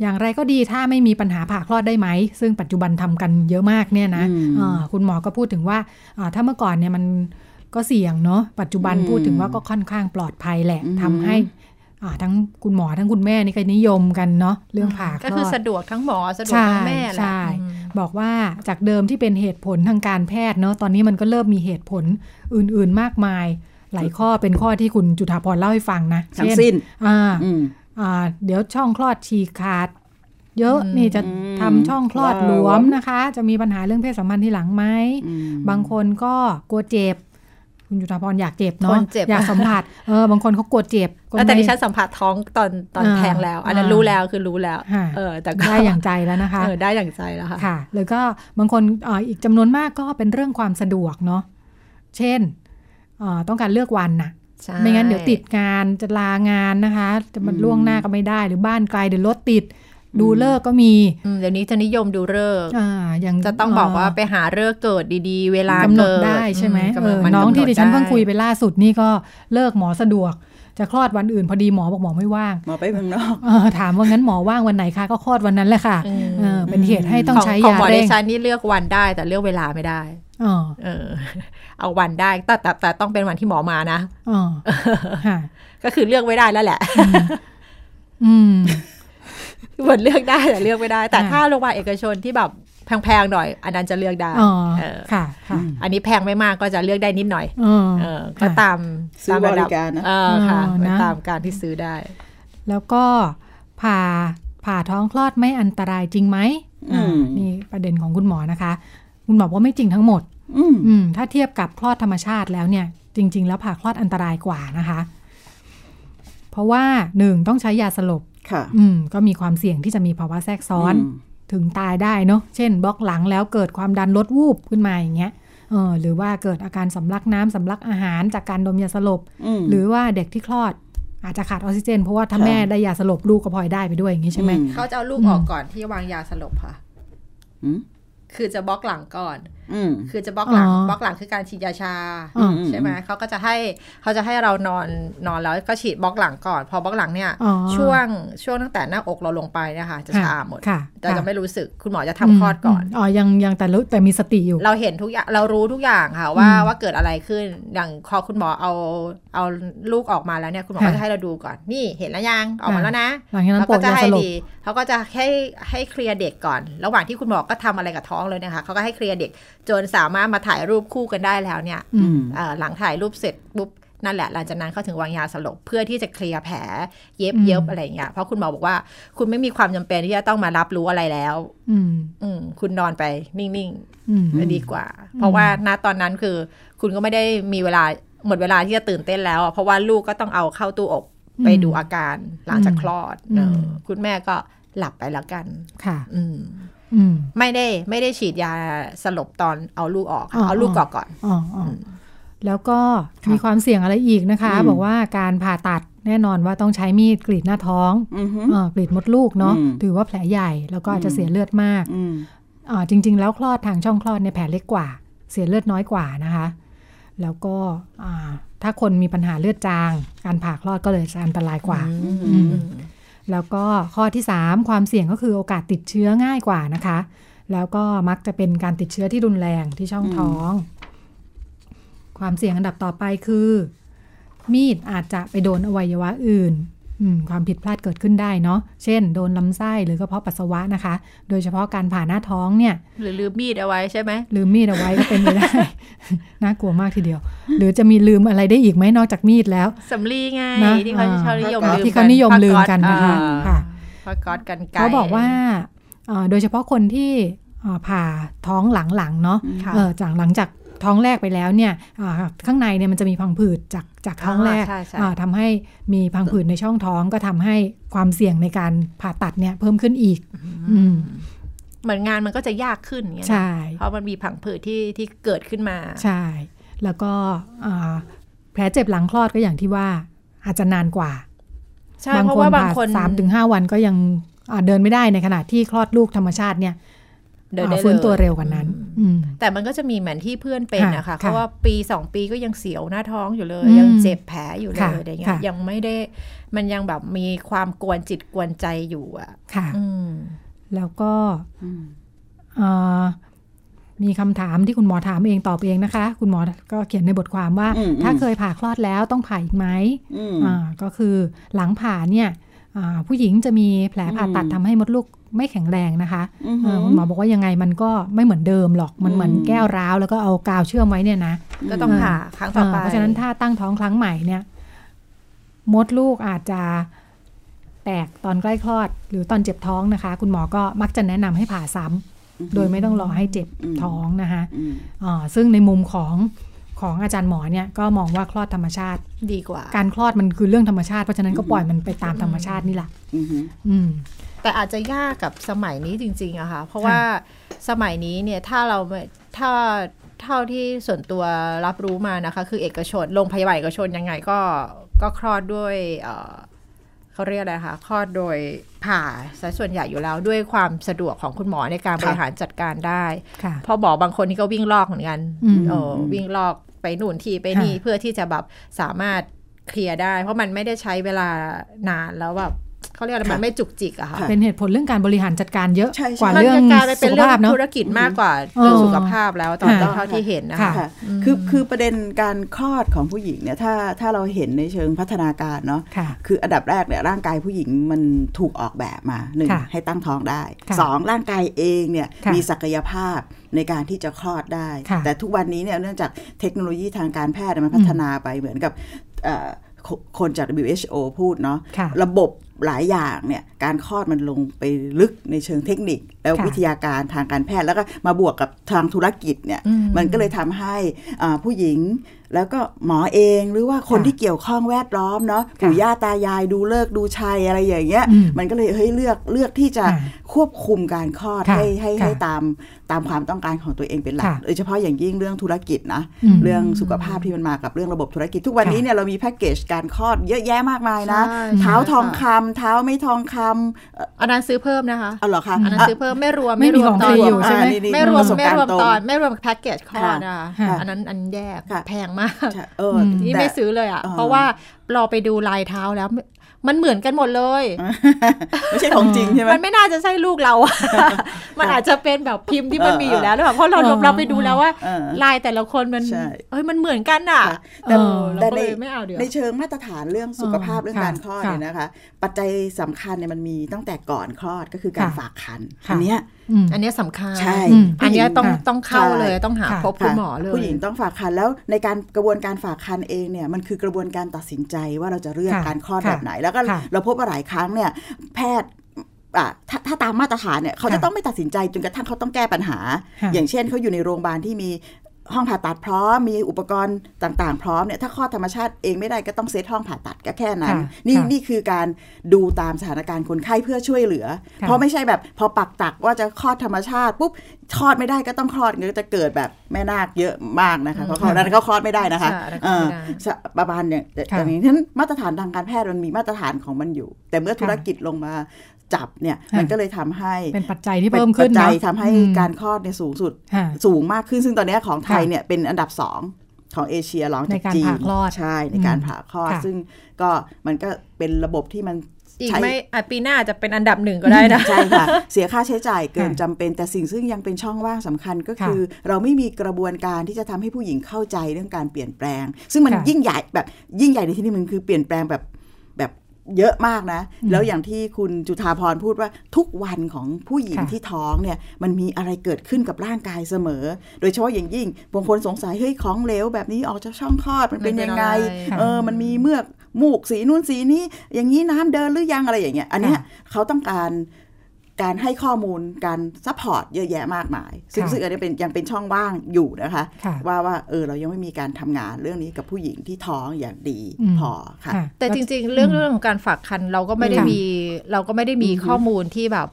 อย่างไรก็ดีถ้าไม่มีปัญหาผ่าคลอดได้ไหม ซึ่งปัจจุบันทำกันเยอะมากเนี่ยนะอืมอ่าคุณหมอก็พูดถึงว่าอ่าถ้าเมื่อก่อนเนี่ยมันก็เสี่ยงเนาะปัจจุบันอืมพูดถึงว่าก็ค่อนข้างปลอดภัยแหละอือหือทำให้อ่า ทั้งคุณหมอทั้งคุณแม่นี่ก็นิยมกันเนาะเรื่องผ่าคลอดก็คือสะดวกทั้งหมอสะดวกใช่ทั้งแม่แหละใช่อืมบอกว่าจากเดิมที่เป็นเหตุผลทางการแพทย์เนาะตอนนี้มันก็เริ่มมีเหตุผลอื่น ๆมากมาย หลายข้อเป็นข้อที่คุณจุฑาพรเล่าให้ฟังนะทั้งเช่นสิ้นอ่าอืมอ่า เดี๋ยวช่องคลอดฉีกขาด เยอะอืมนี่จะอืมทำช่องคลอดหลวมนะคะ จะมีปัญหาเรื่องเพศสัมพันธ์ที่หลังไหมอืมบางคนก็กลัวเจ็บ คุณจุฑาพรอยากเจ็บคเนาะนเจ็บอยากสัมผัสเออบางคนเขากลัวเจ็บก็แล้วแต่ไม่ดิฉันสัมผัสท้องตอนตอนอ่าแทงแล้ว อันนั้นอ่ารู้รู้แล้วคือรู้แล้วค่ะเออแต่ก็ได้อย่างใจแล้วนะคะเออได้อย่างใจแล้วค่ะค่ะแล้วก็บางคนเอ่ออีกจำนวนมากก็เป็นเรื่องความสะดวกเนาะเช่นเอ่อต้องการเลือกวันน่ะใช่ไม่งั้นเดี๋ยวติดงานจะลางานนะคะ จะมันอืมล่วงหน้าก็ไม่ได้ หรือบ้านไกลเดี๋ยวรถติด ดูเลิกษ์ก็มีอืมเดี๋ยวนี้จะนิยมดูฤกษ์อ่าอย่างจะต้องบอกว่าไปหาฤกษ์เกิดดีๆ เวลากำหนดเกิดได้ใช่ไหมอืเออมัน้องที่ดิฉันกำหเพิ่งคุยไปได้ล่าสุดนี่ก็เลิกหมอสะดวกจะคลอดวันอื่นพอดีหมอบอกหมอไม่ว่าง หมอไปเมืองนอกเออถามว่างั้นหมอว่างวันไหนคะก็คลอดวันนั้นแหละค่ะอืมเออเป็นเหตุให้ต้องของใช้ของยาหมอเร่ดิงฉันนี่เลือกวันได้แต่เลือกเวลาไม่ได้อ๋อเออ เอาวันได้แต่แต่แต่ต้องเป็นวันที่หมอมานะอ๋อค่ะก็คือเลือกไม่ได้แล้วแหละ อืม วันเลือกได้แต่เลือกไม่ได้ แต่ค่ะถ้าโรงพยาบาลเอกชนที่แบบแพงๆหน่อย อันนั้นจะเลือกได้อ๋อเออค่ะค่ะ อันนี้แพงไม่มากก็จะเลือกได้นิดหน่อยอ๋อเออก็ค่ะตามซื้อบตมะดัริการนะเออค่ะเออนะตามการที่ซื้อได้ แล้วก็ผ่าผ่าท้องคลอดไม่อันตรายจริงไหมอืมอ่านี่ประเด็นของคุณหมอนะคะ คุณหมอบอกว่าไม่จริงทั้งหมดอืมอืมถ้าเทียบกับคลอดธรรมชาติแล้วเนี่ย จริง ๆ แล้วผ่าคลอดอันตรายกว่านะคะ เพราะว่าหนึ่งต้องใช้ยาสลบ ค่ะ อืม ก็มีความเสี่ยงที่จะมีภาวะแทรกซ้อนมถึงตายได้เนาะ เช่น บล็อกหลังแล้วเกิดความดันลดวูบขึ้นมาอย่างเงี้ย เออ หรือว่าเกิดอาการสำลักน้ำสำลักอาหารจากการดมยาสลบมหรือว่าเด็กที่คลอดอาจจะขาดออกซิเจน เพราะว่าถ้าค่ะแม่ได้ยาสลบลูกก็พลอยได้ไปด้วยอย่างนี้ใช่ไหมอืมเขาจะเอาลูกอืมออกก่อนที่วางยาสลบค่ะอืมคือจะบล็อกหลังก่อนอืม คือจะบล็อกหลังอ๋อบล็อกหลังคือการฉีดยาชาอ๋อใช่ไหมเขาก็จะให้เขาจะให้เรานอนนอนแล้วก็ฉีดบล็อกหลังก่อน พอบล็อกหลังเนี่ยอ๋อช่วงช่วงตั้งแต่หน้าอกเราลงไปเนะคะจะชาหมดค่ะแต่ค่ะจะไม่รู้สึกคุณหมอจะทำคลอดก่อนมอ๋อยังยังแต่รู้แต่มีสติอยู่ เราเห็นทุกอย่างเรารู้ทุกอย่างค่ะว่าอืมว่าเกิดอะไรขึ้นอย่างพอคุณหมอเอาเอาลูกออกมาแล้วเนี่ยคุณหมอค่ะก็จะให้เราดูก่อนนี่เห็นแล้วยังออกมาแล้วนะหลังจากนั้นแล้วโปรก็ดจะยาให้สลบดีเขาก็จะให้ให้เคลียร์เด็กก่อน ระหว่างที่คุณหมอก็ทำอะไรกับท้องเลยนะคะเขาก็ให้เคลียร์เด็ก จนสามารถมาถ่ายรูปคู่กันได้แล้วเนี่ยอือืมมเอ่อหลังถ่ายรูปเสร็จปุ๊บนั่นแหละหลังจากนั้นเขาถึงวางยาสลบเพื่อที่จะเคลียร์แผลเย็บอืมเย็บอะไรอย่างเงี้ยเพราะคุณหมอบอกว่า คุณไม่มีความจำเป็นที่จะต้องมารับรู้อะไรแล้ว อืมอืมคุณนอนไปนิ่งอืมๆจะดีกว่า เพราะว่าณตอนนั้นคือ คุณก็ไม่ได้มีเวลาหมดเวลาที่จะตื่นเต้นแล้วอะเพราะว่าลูกก็ต้องเอาเข้าตู้อบไปดูอาการหลังจากคลอดอืมเออคุณแม่ก็หลับไปแล้วกัน ค่ะ อืมอืม ไม่ได้ไม่ได้ฉีดยาสลบตอนเอาลูกออกค่ะอ๋อเอาลูกออกก่อนอ๋ออ๋ออมแล้วก็ครับมีความเสี่ยงอะไรอีกนะคะอืมบอกว่าการผ่าตัดแน่นอนว่าต้องใช้มีดกรีดหน้าท้องอืมฮึเออกรีดมดลูกเนาะอืมถือว่าแผลใหญ่แล้วก็อาจจะอืมเสียเลือดมากอืมอ่าจริง ๆ แล้วคลอดทางช่องคลอดในยแผลเล็กกว่า เสียเลือดน้อยกว่านะคะ แล้วก็อ่าถ้าคนมีปัญหาเลือดจาง การผ่าคลอดก็เลยจะอันตรายกว่าอืม แล้วก็ข้อที่ 3 ความเสี่ยงก็คือโอกาสติดเชื้อง่ายกว่านะคะ แล้วก็มักจะเป็นการติดเชื้อที่รุนแรงที่ช่องท้อง ความเสี่ยงอันดับต่อไปคือ มีดอาจจะไปโดนอวัยวะอื่น ความผิดพลาดเกิดขึ้นได้เนาะ เช่น โดนลำไส้หรือกระเพาะปัสสาวะนะคะ โดยเฉพาะการผ่าหน้าท้องเนี่ย หรือลืมมีดเอาไว้ใช่ไหม ลืมมีดเอาไว้ก็เป็นไปได้ น่ากลัวมากทีเดียว หรือจะมีลืมอะไรได้อีกไหมนอกจากมีดแล้วสำลีไงนะที่เขาอ่าชอบนิยมผ้าก๊อซลืมที่เขานิยมลืมกันนะคะผ้าค่ะผ้าก๊อซกันไกลเขาบอกว่าเอ่อโดยเฉพาะคนที่เอ่อผ่าท้องหลังๆเนาะค่ะเออจากหลังจาก ท้องแรกไปแล้วเนี่ยอ่าข้างในเนี่ยมันจะมีพังผืดจากจากท้องแรกใช่ใช่อ่าทำให้มีพังผืดในช่องท้องก็ทำให้ความเสี่ยงในการผ่าตัดเนี่ยเพิ่มขึ้นอีกอืมเหมือนงานมันก็จะยากขึ้นอย่างเงี้ยนะใช่เพราะมันมีผังผืดที่ที่เกิดขึ้นมา ใช่ แล้วก็อ่าแผลเจ็บหลังคลอดก็อย่างที่ว่าอาจจะนานกว่าใช่เพราะว่าบางคนสามถึงห้าวันก็ยังอ่าเดินไม่ได้ในขณะที่คลอดลูกธรรมชาติเนี่ย เดินได้อ่าฟื้นเลยตัวเร็วกว่านั้นอืมแต่มันก็จะมีเหมือนที่เพื่อนเป็นค่ะนะคะค่ะเพราะว่าปีสองปีก็ยังเสียวหน้าท้องอยู่เลยอืมยังเจ็บแผลอยู่เลค่ะยอะไรเงี้ค่ะยยังไม่ได้มันยังแบบมีความกวนจิตกวนใจอยู่อะค่ะอืมแล้วก็อืมเอ่อมีคำถามที่คุณหมอถามเองตอบเองนะคะ คุณหมอก็เขียนในบทความว่าอืมถ้าเคยผ่าคลอดแล้วต้องผ่าอีกไหมอืมอ่าก็คือหลังผ่าเนี่ยอ่าผู้หญิงจะมีแผลผ่าตัดอืมทำให้มดลูก ไม่แข็งแรงนะคะอืมเอ่อคุณหมอบอกว่ายังไงมันก็ไม่เหมือนเดิมหรอกมันเหมือนอืมแก้วร้าวแล้วก็เอากาวเชื่อมไว้เนี่ยนะก็ต้องผ่าครั้งต่อไปเเพราะฉะนั้นถ้าตั้งท้องครั้งใหม่เนี่ย มดลูกอาจจะแตกตอนใกล้คลอด หรือตอนเจ็บท้องนะคะ คุณหมอก็มักจะแนะนำให้ผ่าซ้ำโดยไม่ต้องรอให้เจ็บอืมท้องนะคะอืมอ่าซึ่งในมุมของของอาจารย์หมอเนี่ยก็มองว่าคลอดธรรมชาติดีกว่า การคลอดมันคือเรื่องธรรมชาติเพราะฉะนั้นก็ปล่อยมันไปตามธรรมชาตินี่แหละอืมฮึอืม แต่อาจจะยากกับสมัยนี้จริงๆอะค่ะเพราะว่าสมัยนี้เนี่ยถ้าเราไม่ถ้าเท่าที่ส่วนตัวรับรู้มานะคะ คือเอกชนโรงพยาบาลเอกชนยังไงก็ก็คลอดด้วยเอ่อเขาเรียกอะไรคะคลอดโดยผ่าซะส่วนใหญ่อยู่แล้วด้วยความสะดวกของคุณหมอในการบริหารจัดการได้ค่ะเพอหมอบางคนนี่ก็วิ่งลอกเหมือนกันอืมเออวิ่งลอกไปหนุนทีไปนี่ค่ะเพื่อที่จะแบบสามารถเคลียร์ได้ เพราะมันไม่ได้ใช้เวลานานแล้วแบบ เขาเรียกอะไรมันไม่จุกจิกอะค่ะค่ะเป็นเหตุผลเรื่องการบริหารจัดการเยอะใช่ใช่กว่ามันเรื่องจะกลายไปเป็สุนขเรื่อภาพงเนาะธุรกิจมากกว่าเรื่องเออสุขภาพแล้วตอนค่ะเท่าที่เห็นนะคะค่ะค่ะคือคือประเด็นการคลอดของผู้หญิงเนี่ยถ้าถ้าเราเห็นในเชิงพัฒนาการเนาะค่ะคืออันดับแรกเนี่ยร่างกายผู้หญิงมันถูกออกแบบมาหนึ่งค่ะให้ตั้งท้องได้ค่ะสองร่างกายเองเนี่ยค่ะมีศักยภาพในการที่จะคลอดได้ค่ะแต่ทุกวันนี้เนี่ยเนื่องจากเทคโนโลยีทางการแพทย์มันพัฒนาไปเหมือนกับเอ่อคคนจาก WHO พูดเนาะค่ะระบบ หลายอย่างเนี่ยการคลอดมันลงไปลึกในเชิงเทคนิค แล้วค่ะวิทยาการทางการแพทย์แล้วก็มาบวกกับทางธุรกิจเนี่ยอืมมันก็เลยทำให้อ่าผู้หญิงแล้วก็หมอเองหรือว่าคนค่ะที่เกี่ยวข้องแวดล้อมเนาะค่ะปู่ย่าตายายดูเลิกษ์ดูชัยอะไรอย่างเงี้ยอืมมันก็เลยเฮ้ยเลือกเลือกที่จะค่ะควบคุมการคลอดค่ะให้ให้ค่ะให้ตาม ตามความต้องการของตัวเองเป็นหลักค่ะโดยเฉพาะอย่างยิ่งเรื่องธุรกิจนะอืมเรื่องสุขภาพที่มันมากับเรื่องระบบธุรกิจ ทุกวันค่ะนี้เนี่ยเรามีแพ็กเกจการคลอดเยอะแยะมากมายนะใช่เท้าใช่ทองค่ะคำเท้าไม่ทองคำเอ่ออันนั้นซื้อเพิ่มนะคะเอาเหรอคะอันนั้นอะซื้อเพิ่มไม่รวมไม่มีรวของตฟอนรีอยู่ใช่ไหมอ่านี่นี่ไม่รวมประสบไม่การรวมณ์ตรงตอนไม่รวมแพ็กเกจคลอดนะคะค่ะอันนั้นอันแยกค่ะแพงมากใช่เอออมนี่แต่ไม่ซื้อเลยอะอ่าเพราะว่าเราไปดูลายเท้าแล้วไม่มันเหมือนกันหมดเลย ไม่ใช่ของจริงใช่ไหมมันไม่น่าจะใช่ลูกเราอะมันอาจจะเป็นแบบพิมพ์ที่มันมีอยู่แล้วหรือเปล่าเพราะเราเออเราไปดูแล้วว่าเออลายแต่ละคนมันใช่เอ้ยมันเหมือนกันอะค่ะแต่เออเราแต่ก็ในเลยไม่เอาเดี๋ยวในเชิงมาตรฐานเรื่องสุขภาพเรื่องค่ะการคลอดค่ะเนี่ยนะคะ ปัจจัยสำคัญเนี่ยมันมีตั้งแต่ก่อนคลอดก็คือการค่ะฝากคันค่ะอันเนี้ย อืมอันเนี้ยสำคัญใช่อืมอันเนี้ยต้องค่ะต้องเข้าเลยใช่ต้องหาค่ะพบคุณหมอเลยผู้หญิงต้องฝากคันแล้วในการกระบวนการฝากคันเองเนี่ยมันคือกระบวนการตัดสินใจว่าเราจะเลือกค่ะการคลอดค่ะแบบไหน แล้วก็ค่ะเราพบว่าหลายครั้งเนี่ยแพทย์อะถ้าถ้าตามมาตรฐานเนี่ยเขาจะค่ะต้องไม่ตัดสินใจจนกระทั่งเขาต้องแก้ปัญหาค่ะอย่างเช่นเขาอยู่ในโรงพยาบาลที่มี ห้องผ่าตัดพร้อมมีอุปกรณ์ต่างๆ พร้อมเนี่ยถ้าคลอดธรรมชาติเองไม่ได้ก็ต้องเซตห้องผ่าตัดก็แค่นั้นค่ะนี่ค่ะนี่คือการดูตามสถานการณ์คนไข้เพื่อช่วยเหลือค่ะเพราะไม่ใช่แบบพอปักตักว่าจะคลอดธรรมชาติปุ๊บคลอดไม่ได้ก็ต้องคลอดก็จะเกิดแบบแม่นาคเยอะมากนะคะเพราะเขานั้นเขาคลอดไม่ได้นะคะใช่อันนั้นเอคลอดอไม่ได้สะประมาณเนี่ยแต่ค่ะอย่างนี้ฉะนั้นมาตรฐานทางการแพทย์มันมีมาตรฐานของมันอยู่ แต่เมื่อธุรกิจลงมา จับเนี่ยค่ะมันก็เลยทำให้เป็นปัจจัยที่เพิ่มขึ้นป็ปัจจัยเนาะทำให้อืมการคลอดเนี่ยสูงสุดค่ะสูงมากขึ้นซึ่งตอนเนี้ยของไทยค่ะเนี่ยเป็นอันดับสองของเอเชียรองจากในการจีนผ่าคลอดใช่ในการอืมผ่าคลอดค่ะซึ่งก็มันก็เป็นระบบที่มันอีกใช้ไม่อะปีหน้าอาจจะเป็นอันดับหนึ่งก็ได้นะใช่ค่ะ เสียค่าใช้จ่ายเกินค่ะจำเป็น แต่สิ่งซึ่งยังเป็นช่องว่างสำคัญก็ค่ะคือ เราไม่มีกระบวนการที่จะทำให้ผู้หญิงเข้าใจเรื่องการเปลี่ยนแปลง ซึ่งมันค่ะยิ่งใหญ่แบบยิ่งใหญ่ในที่นี้มันคือเปลี่ยนแปลงแบบแบบ เยอะมากนะอืมแล้วอย่างที่คุณจุธาพรพูดว่าทุกวันของผู้หญิงค่ะที่ท้องเนี่ยมันมีอะไรเกิดขึ้นกับร่างกายเสมอ โดยเฉพาะอย่างยิ่งบางคนสงสัยเฮ้ยของเหลวแบบนี้ออกจากช่องคลอดมันเป็นยังไงมันเป็นอะไรเออมันมีเมือกมูกสีนู่นสีนี้อย่างนี้น้ำเดินหรือยังอะไรอย่างเงี้ยอันเนี้ยค่ะเขาต้องการ การให้ข้อมูลการ support เยอะแยะมากมาย ซึ่งค่ะซึ่งอันนี้เป็นยังเป็นช่องว่างอยู่นะคะค่ะว่าว่าเออเรายังไม่มีการทำงานเรื่องนี้กับผู้หญิงที่ท้องอย่างดีอืมพอค่ะค่ะ แต่จริง ๆ เรื่องเรื่องของการฝากครรภ์เราก็ไม่ได้ค่ะมี เราก็ไม่ได้มีอือฮึข้อมูลที่แบบ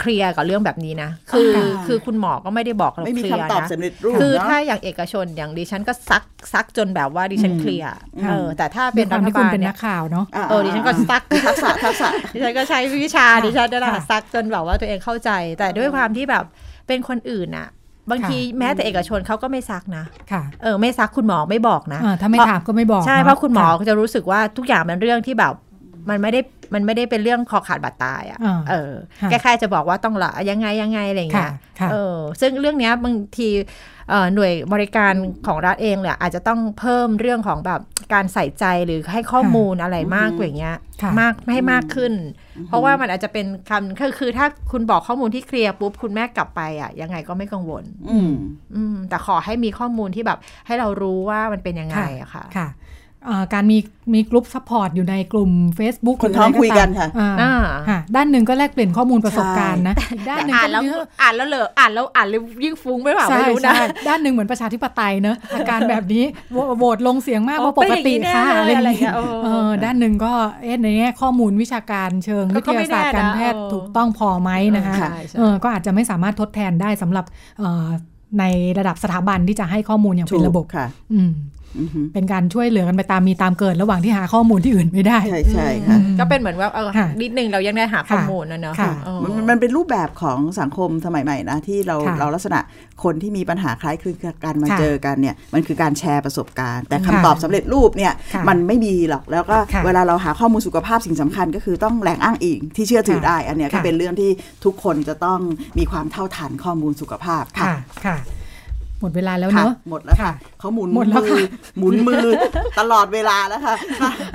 เคลียร์กับเรื่องแบบนี้นะ คือค่ะคือคุณหมอก็ไม่ได้บอกเราไม่มีเคลียร์คำตอบนะสำเร็จรูปคือเนาะถ้าอย่างเอกชนอย่างดิฉันก็ซักซักจนแบบว่าดิฉันอืมเคลียร์อืมเออแต่ถ้าเป็เป็นนควารัมฐที่คุณบาลเป็นเนี่นัยกข่าวเนาะาเออดิฉันก็ซักทักษะทักษะดิฉันก็ใช้วิชาดิฉันนั่นแหละค่ะซักจนแบบว่าตัวเองเข้าใจ แต่ด้วยความที่แบบเป็นคนอื่นอะบางทีค่ะแม้แต่เอกชนเขาก็ไม่ซักนะค่ะเออไม่ซักคุณหมอไม่บอกนะอ่าถ้าไม่เพราะถามก็ไม่บอกใช่นเพราะคุณหมอค่ะจะรู้สึกว่าทุกอย่างมันเรื่องที่แบบ มันไม่ได้มันไม่ได้เป็นเรื่องคอขาดบาดตายอะอ่าเออค่ะแค่แค่จะบอกว่าต้องละยังไงยังไงอะไรอย่างเงี้ยค่ะค่ะเออซึ่งเรื่องเนี้ยบางทีเอ่อหน่วยบริการของรัฐเองเนี่ยอาจจะต้องเพิ่มเรื่องของแบบการใส่ใจหรือให้ข้อมูลอะไรมากกว่าอย่างเงี้ยค่ะมากให้มากขึ้น เพราะว่ามันอาจจะเป็นคำคือคือถ้าคุณบอกข้อมูลที่เคลียร์ปุ๊บคุณแม่กลับไปอะยังไงก็ไม่กังวล อืมอืมแต่ขอให้มีข้อมูลที่แบบให้เรารู้ว่ามันเป็นยังไงอะค่ะค่ะอ่า การมีมีกลุ่มซัพพอร์ตอยู่ในกลุ่ม Facebook คนท้องคุยกันค่ะอ่าอ่าค่ะด้านหนึ่งก็แลกเปลี่ยนข้อมูลประสบการณ์นะอีกด้านหนึ่งอ่านก็แล้วเนื้ออ่านแล้วเหลออ่านแล้วอ่านแล้วยิ่งฟุ้งไม่เปล่าใช่ไม่รู้นะใช่ด้านหนึ่งเหมือนประชาธิปไตยเนอะอาการแบบนี้โหวโหวตลงเสียงมากโอ้ว่าปกติเป็นอย่างนี้ค่ะแน่อะไรเลยอย่างเงี้ยอะไรอย่างเงี้ยเออเออด้านหนึ่งก็เอ๊ะในแง่ข้อมูลวิชาการเชิงก็วิทยาศาสตร์การแพทย์ก็ไม่แน่นะถูกต้องพอไหมนะคะใช่ใช่เออก็อาจจะไม่สามารถทดแทนได้สำหรับเอ่อในระดับสถาบันที่จะให้ข้อมูลอย่างเป็นระบบค่ะอืมอือฮึ เป็นการช่วยเหลือกันไปตามมีตามเกิด ระหว่างที่หาข้อมูลที่อื่นไม่ได้ ใช่ใช่ค่ะอืมก็เป็นเหมือนว่าเออค่ะนิดนึงเรายังได้หาข้อค่ะมูลนะเนอะค่ะเออมันมันเป็นรูปแบบของสังคมสมัยใหม่นะ ที่เราค่ะเราลักษณะคนที่มีปัญหาคล้ายคลึงกันมาค่ะเจอกันเนี่ยมันคือการแชร์ประสบการณ์ แต่คำค่ะตอบสำเร็จรูปเนี่ยค่ะมันไม่มีหรอกแล้วก็ค่ะเวลาเราหาข้อมูลสุขภาพสิ่งสำคัญ ก็คือต้องแหล่งอ้างอิงที่เชื่อถือค่ะได้ อันเนี้ยก็ค่ะเป็นเรื่องที่ทุกคนจะต้องมีความเท่าทันข้อมูลสุขภาพค่ะค่ะค่ะ หมดเวลาแล้วค่ะเนอะหมดแล้วค่ะค่ะเขาหมุนหมดแล้วมือค่ะหมุนมือตลอดเวลาแล้วค่ะ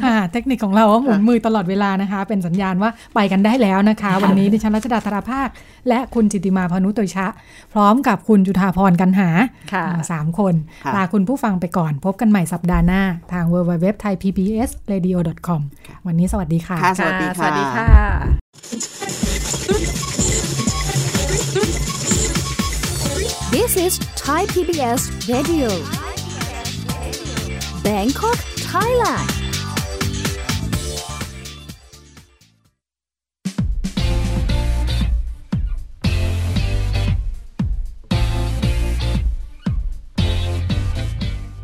อ่าเทคนิคของเราว่าหมุนมือตลอดเวลานะคะ เป็นสัญญาณว่าไปกันได้แล้วนะคะ วันนี้ดิฉันรัชดาธราภาค และคุณจิตติมาพานุโตยชะ พร้อมกับคุณจุธาพรกันหาค่ะอ่าสามคนค่ะลาคุณผู้ฟังไปก่อน พบกันใหม่สัปดาห์หน้าทาง w w w t h a i p b s r a d i o com วันนี้สวัสดีค่ะค่ะสวัสดีสค่ะ This is Thai PBS Radio Bangkok Thailand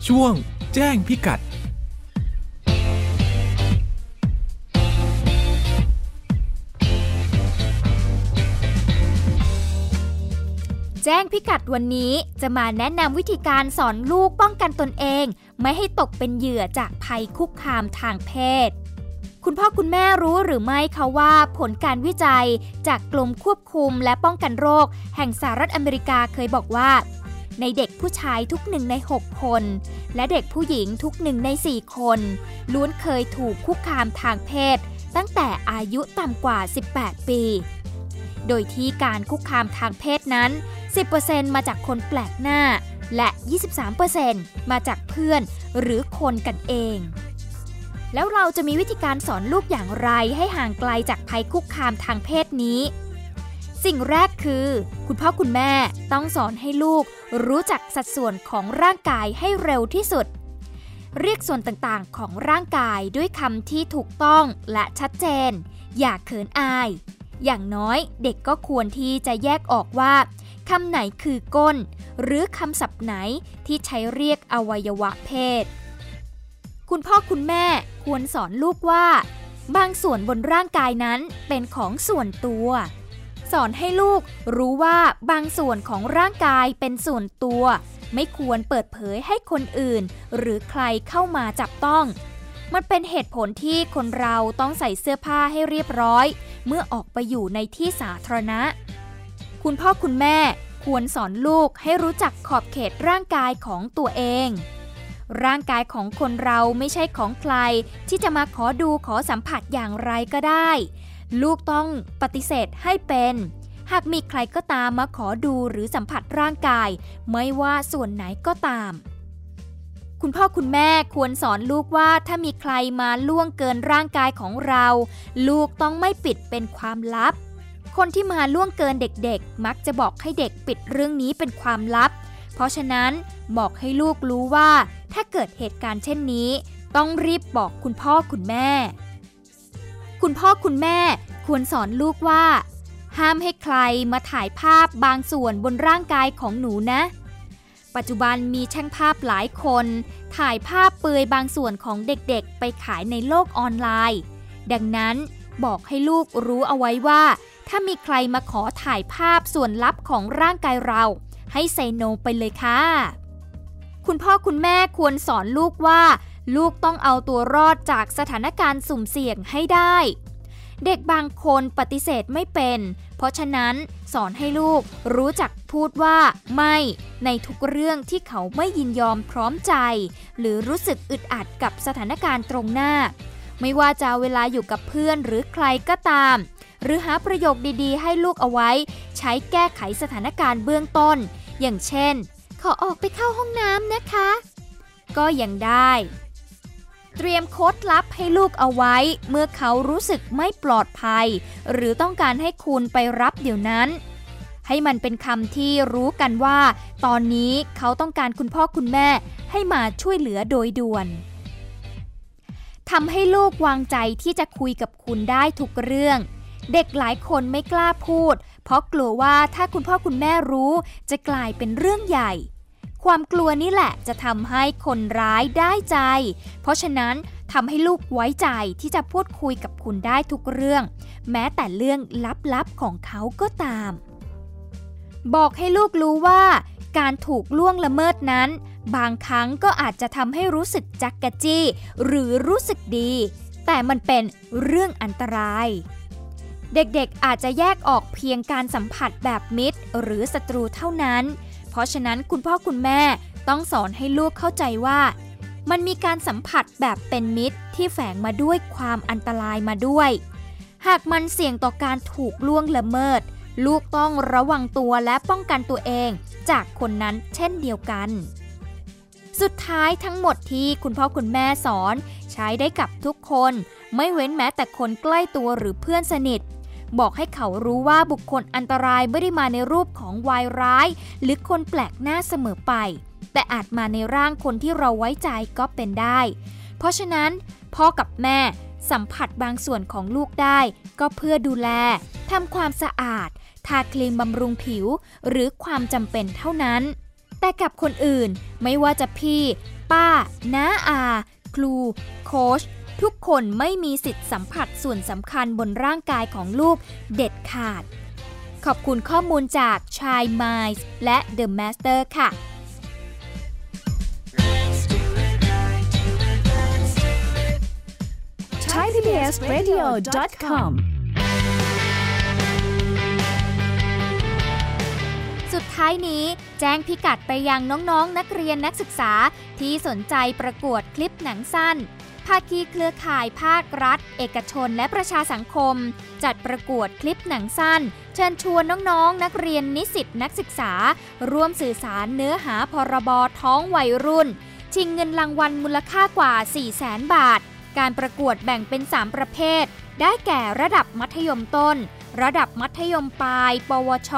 ช่วงแจ้งพิกัด จ้งพิกัดวันนี้จะมาแนะนำวิธีการสอนลูกป้องกันตนเอง ไม่ให้ตกเป็นเหยื่อจากภัยคุกคามทางเพศ คุณพ่อคุณแม่รู้หรือไม่คะว่าผลการวิจัยจากกรมควบคุมและป้องกันโรค แห่งสหรัฐอเมริกาเคยบอกว่า ในเด็กผู้ชายทุกหนึ่งใน 6 คน และเด็กผู้หญิงทุกหนึ่งใน 4 คน ล้วนเคยถูกคุกคามทางเพศ ตั้งแต่อายุต่ำกว่า 18 ปี โดยที่การคุกคามทางเพศนั้น 10%มาจากคนแปลกหน้า และ 23%มาจากเพื่อนหรือคนกันเอง แล้วเราจะมีวิธีการสอนลูกอย่างไรให้ห่างไกลจากภัยคุกคามทางเพศนี้ สิ่งแรกคือ คุณพ่อคุณแม่ต้องสอนให้ลูกรู้จักสัดส่วนของร่างกายให้เร็วที่สุด เรียกส่วนต่างๆของร่างกายด้วยคำที่ถูกต้องและชัดเจน อย่าเขินอายอย่างน้อยเด็กก็ควรที่จะแยกออกว่า คำไหนคือก้น หรือคำศัพท์ไหนที่ใช้เรียกอวัยวะเพศ คุณพ่อคุณแม่ควรสอนลูกว่า บางส่วนบนร่างกายนั้นเป็นของส่วนตัว สอนให้ลูกรู้ว่าบางส่วนของร่างกายเป็นส่วนตัว ไม่ควรเปิดเผยให้คนอื่น หรือใครเข้ามาจับต้องมันเป็นเหตุผลที่คนเราต้องใส่เสื้อผ้าให้เรียบร้อย เมื่อออกไปอยู่ในที่สาธารณะ คุณพ่อคุณแม่ควรสอนลูกให้รู้จักขอบเขตร่างกายของตัวเอง ร่างกายของคนเราไม่ใช่ของใคร ที่จะมาขอดูขอสัมผัสอย่างไรก็ได้ ลูกต้องปฏิเสธให้เป็น หากมีใครก็ตามมาขอดูหรือสัมผัสร่างกาย ไม่ว่าส่วนไหนก็ตาม คุณพ่อคุณแม่ควรสอนลูกว่าถ้ามีใครมาล่วงเกินร่างกายของเรา ลูกต้องไม่ปิดเป็นความลับ คนที่มาล่วงเกินเด็กๆ มักจะบอกให้เด็กปิดเรื่องนี้เป็นความลับ เพราะฉะนั้นบอกให้ลูกรู้ว่า ถ้าเกิดเหตุการณ์เช่นนี้ ต้องรีบบอกคุณพ่อคุณแม่ คุณพ่อคุณแม่ควรสอนลูกว่า ห้ามให้ใครมาถ่ายภาพบางส่วนบนร่างกายของหนูนะ ปัจจุบันมีช่างภาพหลายคน ถ่ายภาพเปลือยบางส่วนของเด็กๆ ไปขายในโลกออนไลน์ ดังนั้นบอกให้ลูกรู้เอาไว้ว่า ถ้ามีใครมาขอถ่ายภาพส่วนลับของร่างกายเรา ให้ไซโนไปเลยค่ะ คุณพ่อคุณแม่ควรสอนลูกว่า ลูกต้องเอาตัวรอดจากสถานการณ์สุ่มเสี่ยงให้ได้ เด็กบางคนปฏิเสธไม่เป็น เพราะฉะนั้นสอนให้ลูกรู้จักพูดว่าไม่ในทุกเรื่องที่เขาไม่ยินยอมพร้อมใจ หรือรู้สึกอึดอัดกับสถานการณ์ตรงหน้า ไม่ว่าจะเวลาอยู่กับเพื่อนหรือใครก็ตาม หรือหาประโยคดีๆ ให้ลูกเอาไว้ ใช้แก้ไขสถานการณ์เบื้องต้น อย่างเช่น ขอออกไปเข้าห้องน้ำนะคะ ก็ยังได้ เตรียมโค้ดลับให้ลูกเอาไว้ เมื่อเขารู้สึกไม่ปลอดภัย หรือต้องการให้คุณไปรับเดี๋ยวนั้นให้มันเป็นคำที่รู้กันว่า ตอนนี้เขาต้องการคุณพ่อคุณแม่ให้มาช่วยเหลือโดยด่วนทำให้ลูกวางใจที่จะคุยกับคุณได้ทุกเรื่อง เด็กหลายคนไม่กล้าพูด เพราะกลัวว่าถ้าคุณพ่อคุณแม่รู้จะกลายเป็นเรื่องใหญ่ ความกลัวนี่แหละจะทำให้คนร้ายได้ใจ เพราะฉะนั้นทำให้ลูกไว้ใจที่จะพูดคุยกับคุณได้ทุกเรื่อง แม้แต่เรื่องลับๆของเขาก็ตาม บอกให้ลูกรู้ว่าการถูกล่วงละเมิดนั้น บางครั้งก็อาจจะทำให้รู้สึกจักกะจี้ หรือรู้สึกดี แต่มันเป็นเรื่องอันตราย เด็กๆอาจจะแยกออกเพียงการสัมผัสแบบมิตร หรือศัตรูเท่านั้น เพราะฉะนั้นคุณพ่อคุณแม่ต้องสอนให้ลูกเข้าใจว่า มันมีการสัมผัสแบบเป็นมิตรที่แฝงมาด้วยความอันตรายมาด้วย หากมันเสี่ยงต่อการถูกล่วงละเมิด ลูกต้องระวังตัวและป้องกันตัวเอง จากคนนั้นเช่นเดียวกัน สุดท้ายทั้งหมดที่คุณพ่อคุณแม่สอน ใช้ได้กับทุกคน ไม่เว้นแม้แต่คนใกล้ตัวหรือเพื่อนสนิท บอกให้เขารู้ว่าบุคคลอันตรายไม่ได้มาในรูปของวายร้าย หรือคนแปลกหน้าเสมอไป แต่อาจมาในร่างคนที่เราไว้ใจก็เป็นได้ เพราะฉะนั้นพ่อกับแม่สัมผัสบางส่วนของลูกได้ ก็เพื่อดูแลทำความสะอาด ทาครีมบำรุงผิว หรือความจำเป็นเท่านั้น แต่กับคนอื่นไม่ว่าจะพี่ ป้า น้าอา ครู โค้ช ทุกคนไม่มีสิทธิ์สัมผัสส่วนสำคัญบนร่างกายของลูกเด็ดขาด ขอบคุณข้อมูลจากชายไมส์และ The Master ค่ะ thaipbsradio.com สุดท้ายนี้แจ้งพิกัดไปยังน้องๆนนักเรียนนักศึกษาที่สนใจประกวดคลิปหนังสั้น ภาคีเครือข่ายภาครัฐ เอกชนและประชาสังคม จัดประกวดคลิปหนังสั้น เชิญชวนน้องๆ นักเรียนนิสิตนักศึกษา ร่วมสื่อสารเนื้อหาพรบท้องวัยรุ่น ชิงเงินรางวัลมูลค่ากว่า 4 0 0แสนบาท การประกวดแบ่งเป็น 3 ประเภท ได้แก่ระดับมัธยมต้น ระดับมัธยมปลาย ปวช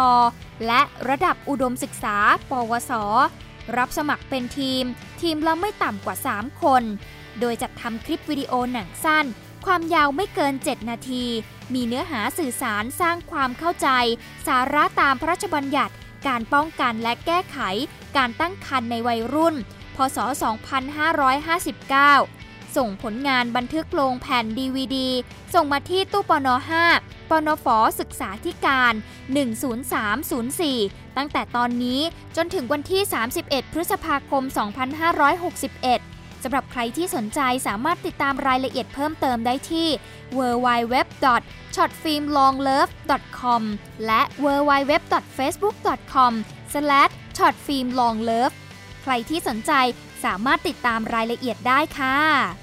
และระดับอุดมศึกษา ปวส รับสมัครเป็นทีม ทีมละไม่ต่ำกว่า 3 คน โดยจัดทำคลิปวิดีโอหนังสั้น ความยาวไม่เกิน 7 นาที มีเนื้อหาสื่อสารสร้างความเข้าใจ สาระตามพระราชบัญญัติ การป้องกันและแก้ไข การตั้งครรภ์ในวัยรุ่น พศ 2559 ส่งผลงานบันทึกลงแผ่น DVD ส่งมาที่ตู้ปน 5 ปนฟศึกษาธิการ 10304 ตั้งแต่ตอนนี้จนถึงวันที่ 31 พฤษภาคม 2561 สำหรับใครที่สนใจสามารถติดตามรายละเอียดเพิ่มเติมได้ที่ www.shotfilmlonglove.com และ www.facebook.com/shotfilmlonglove ใครที่สนใจสามารถติดตามรายละเอียดได้ค่ะ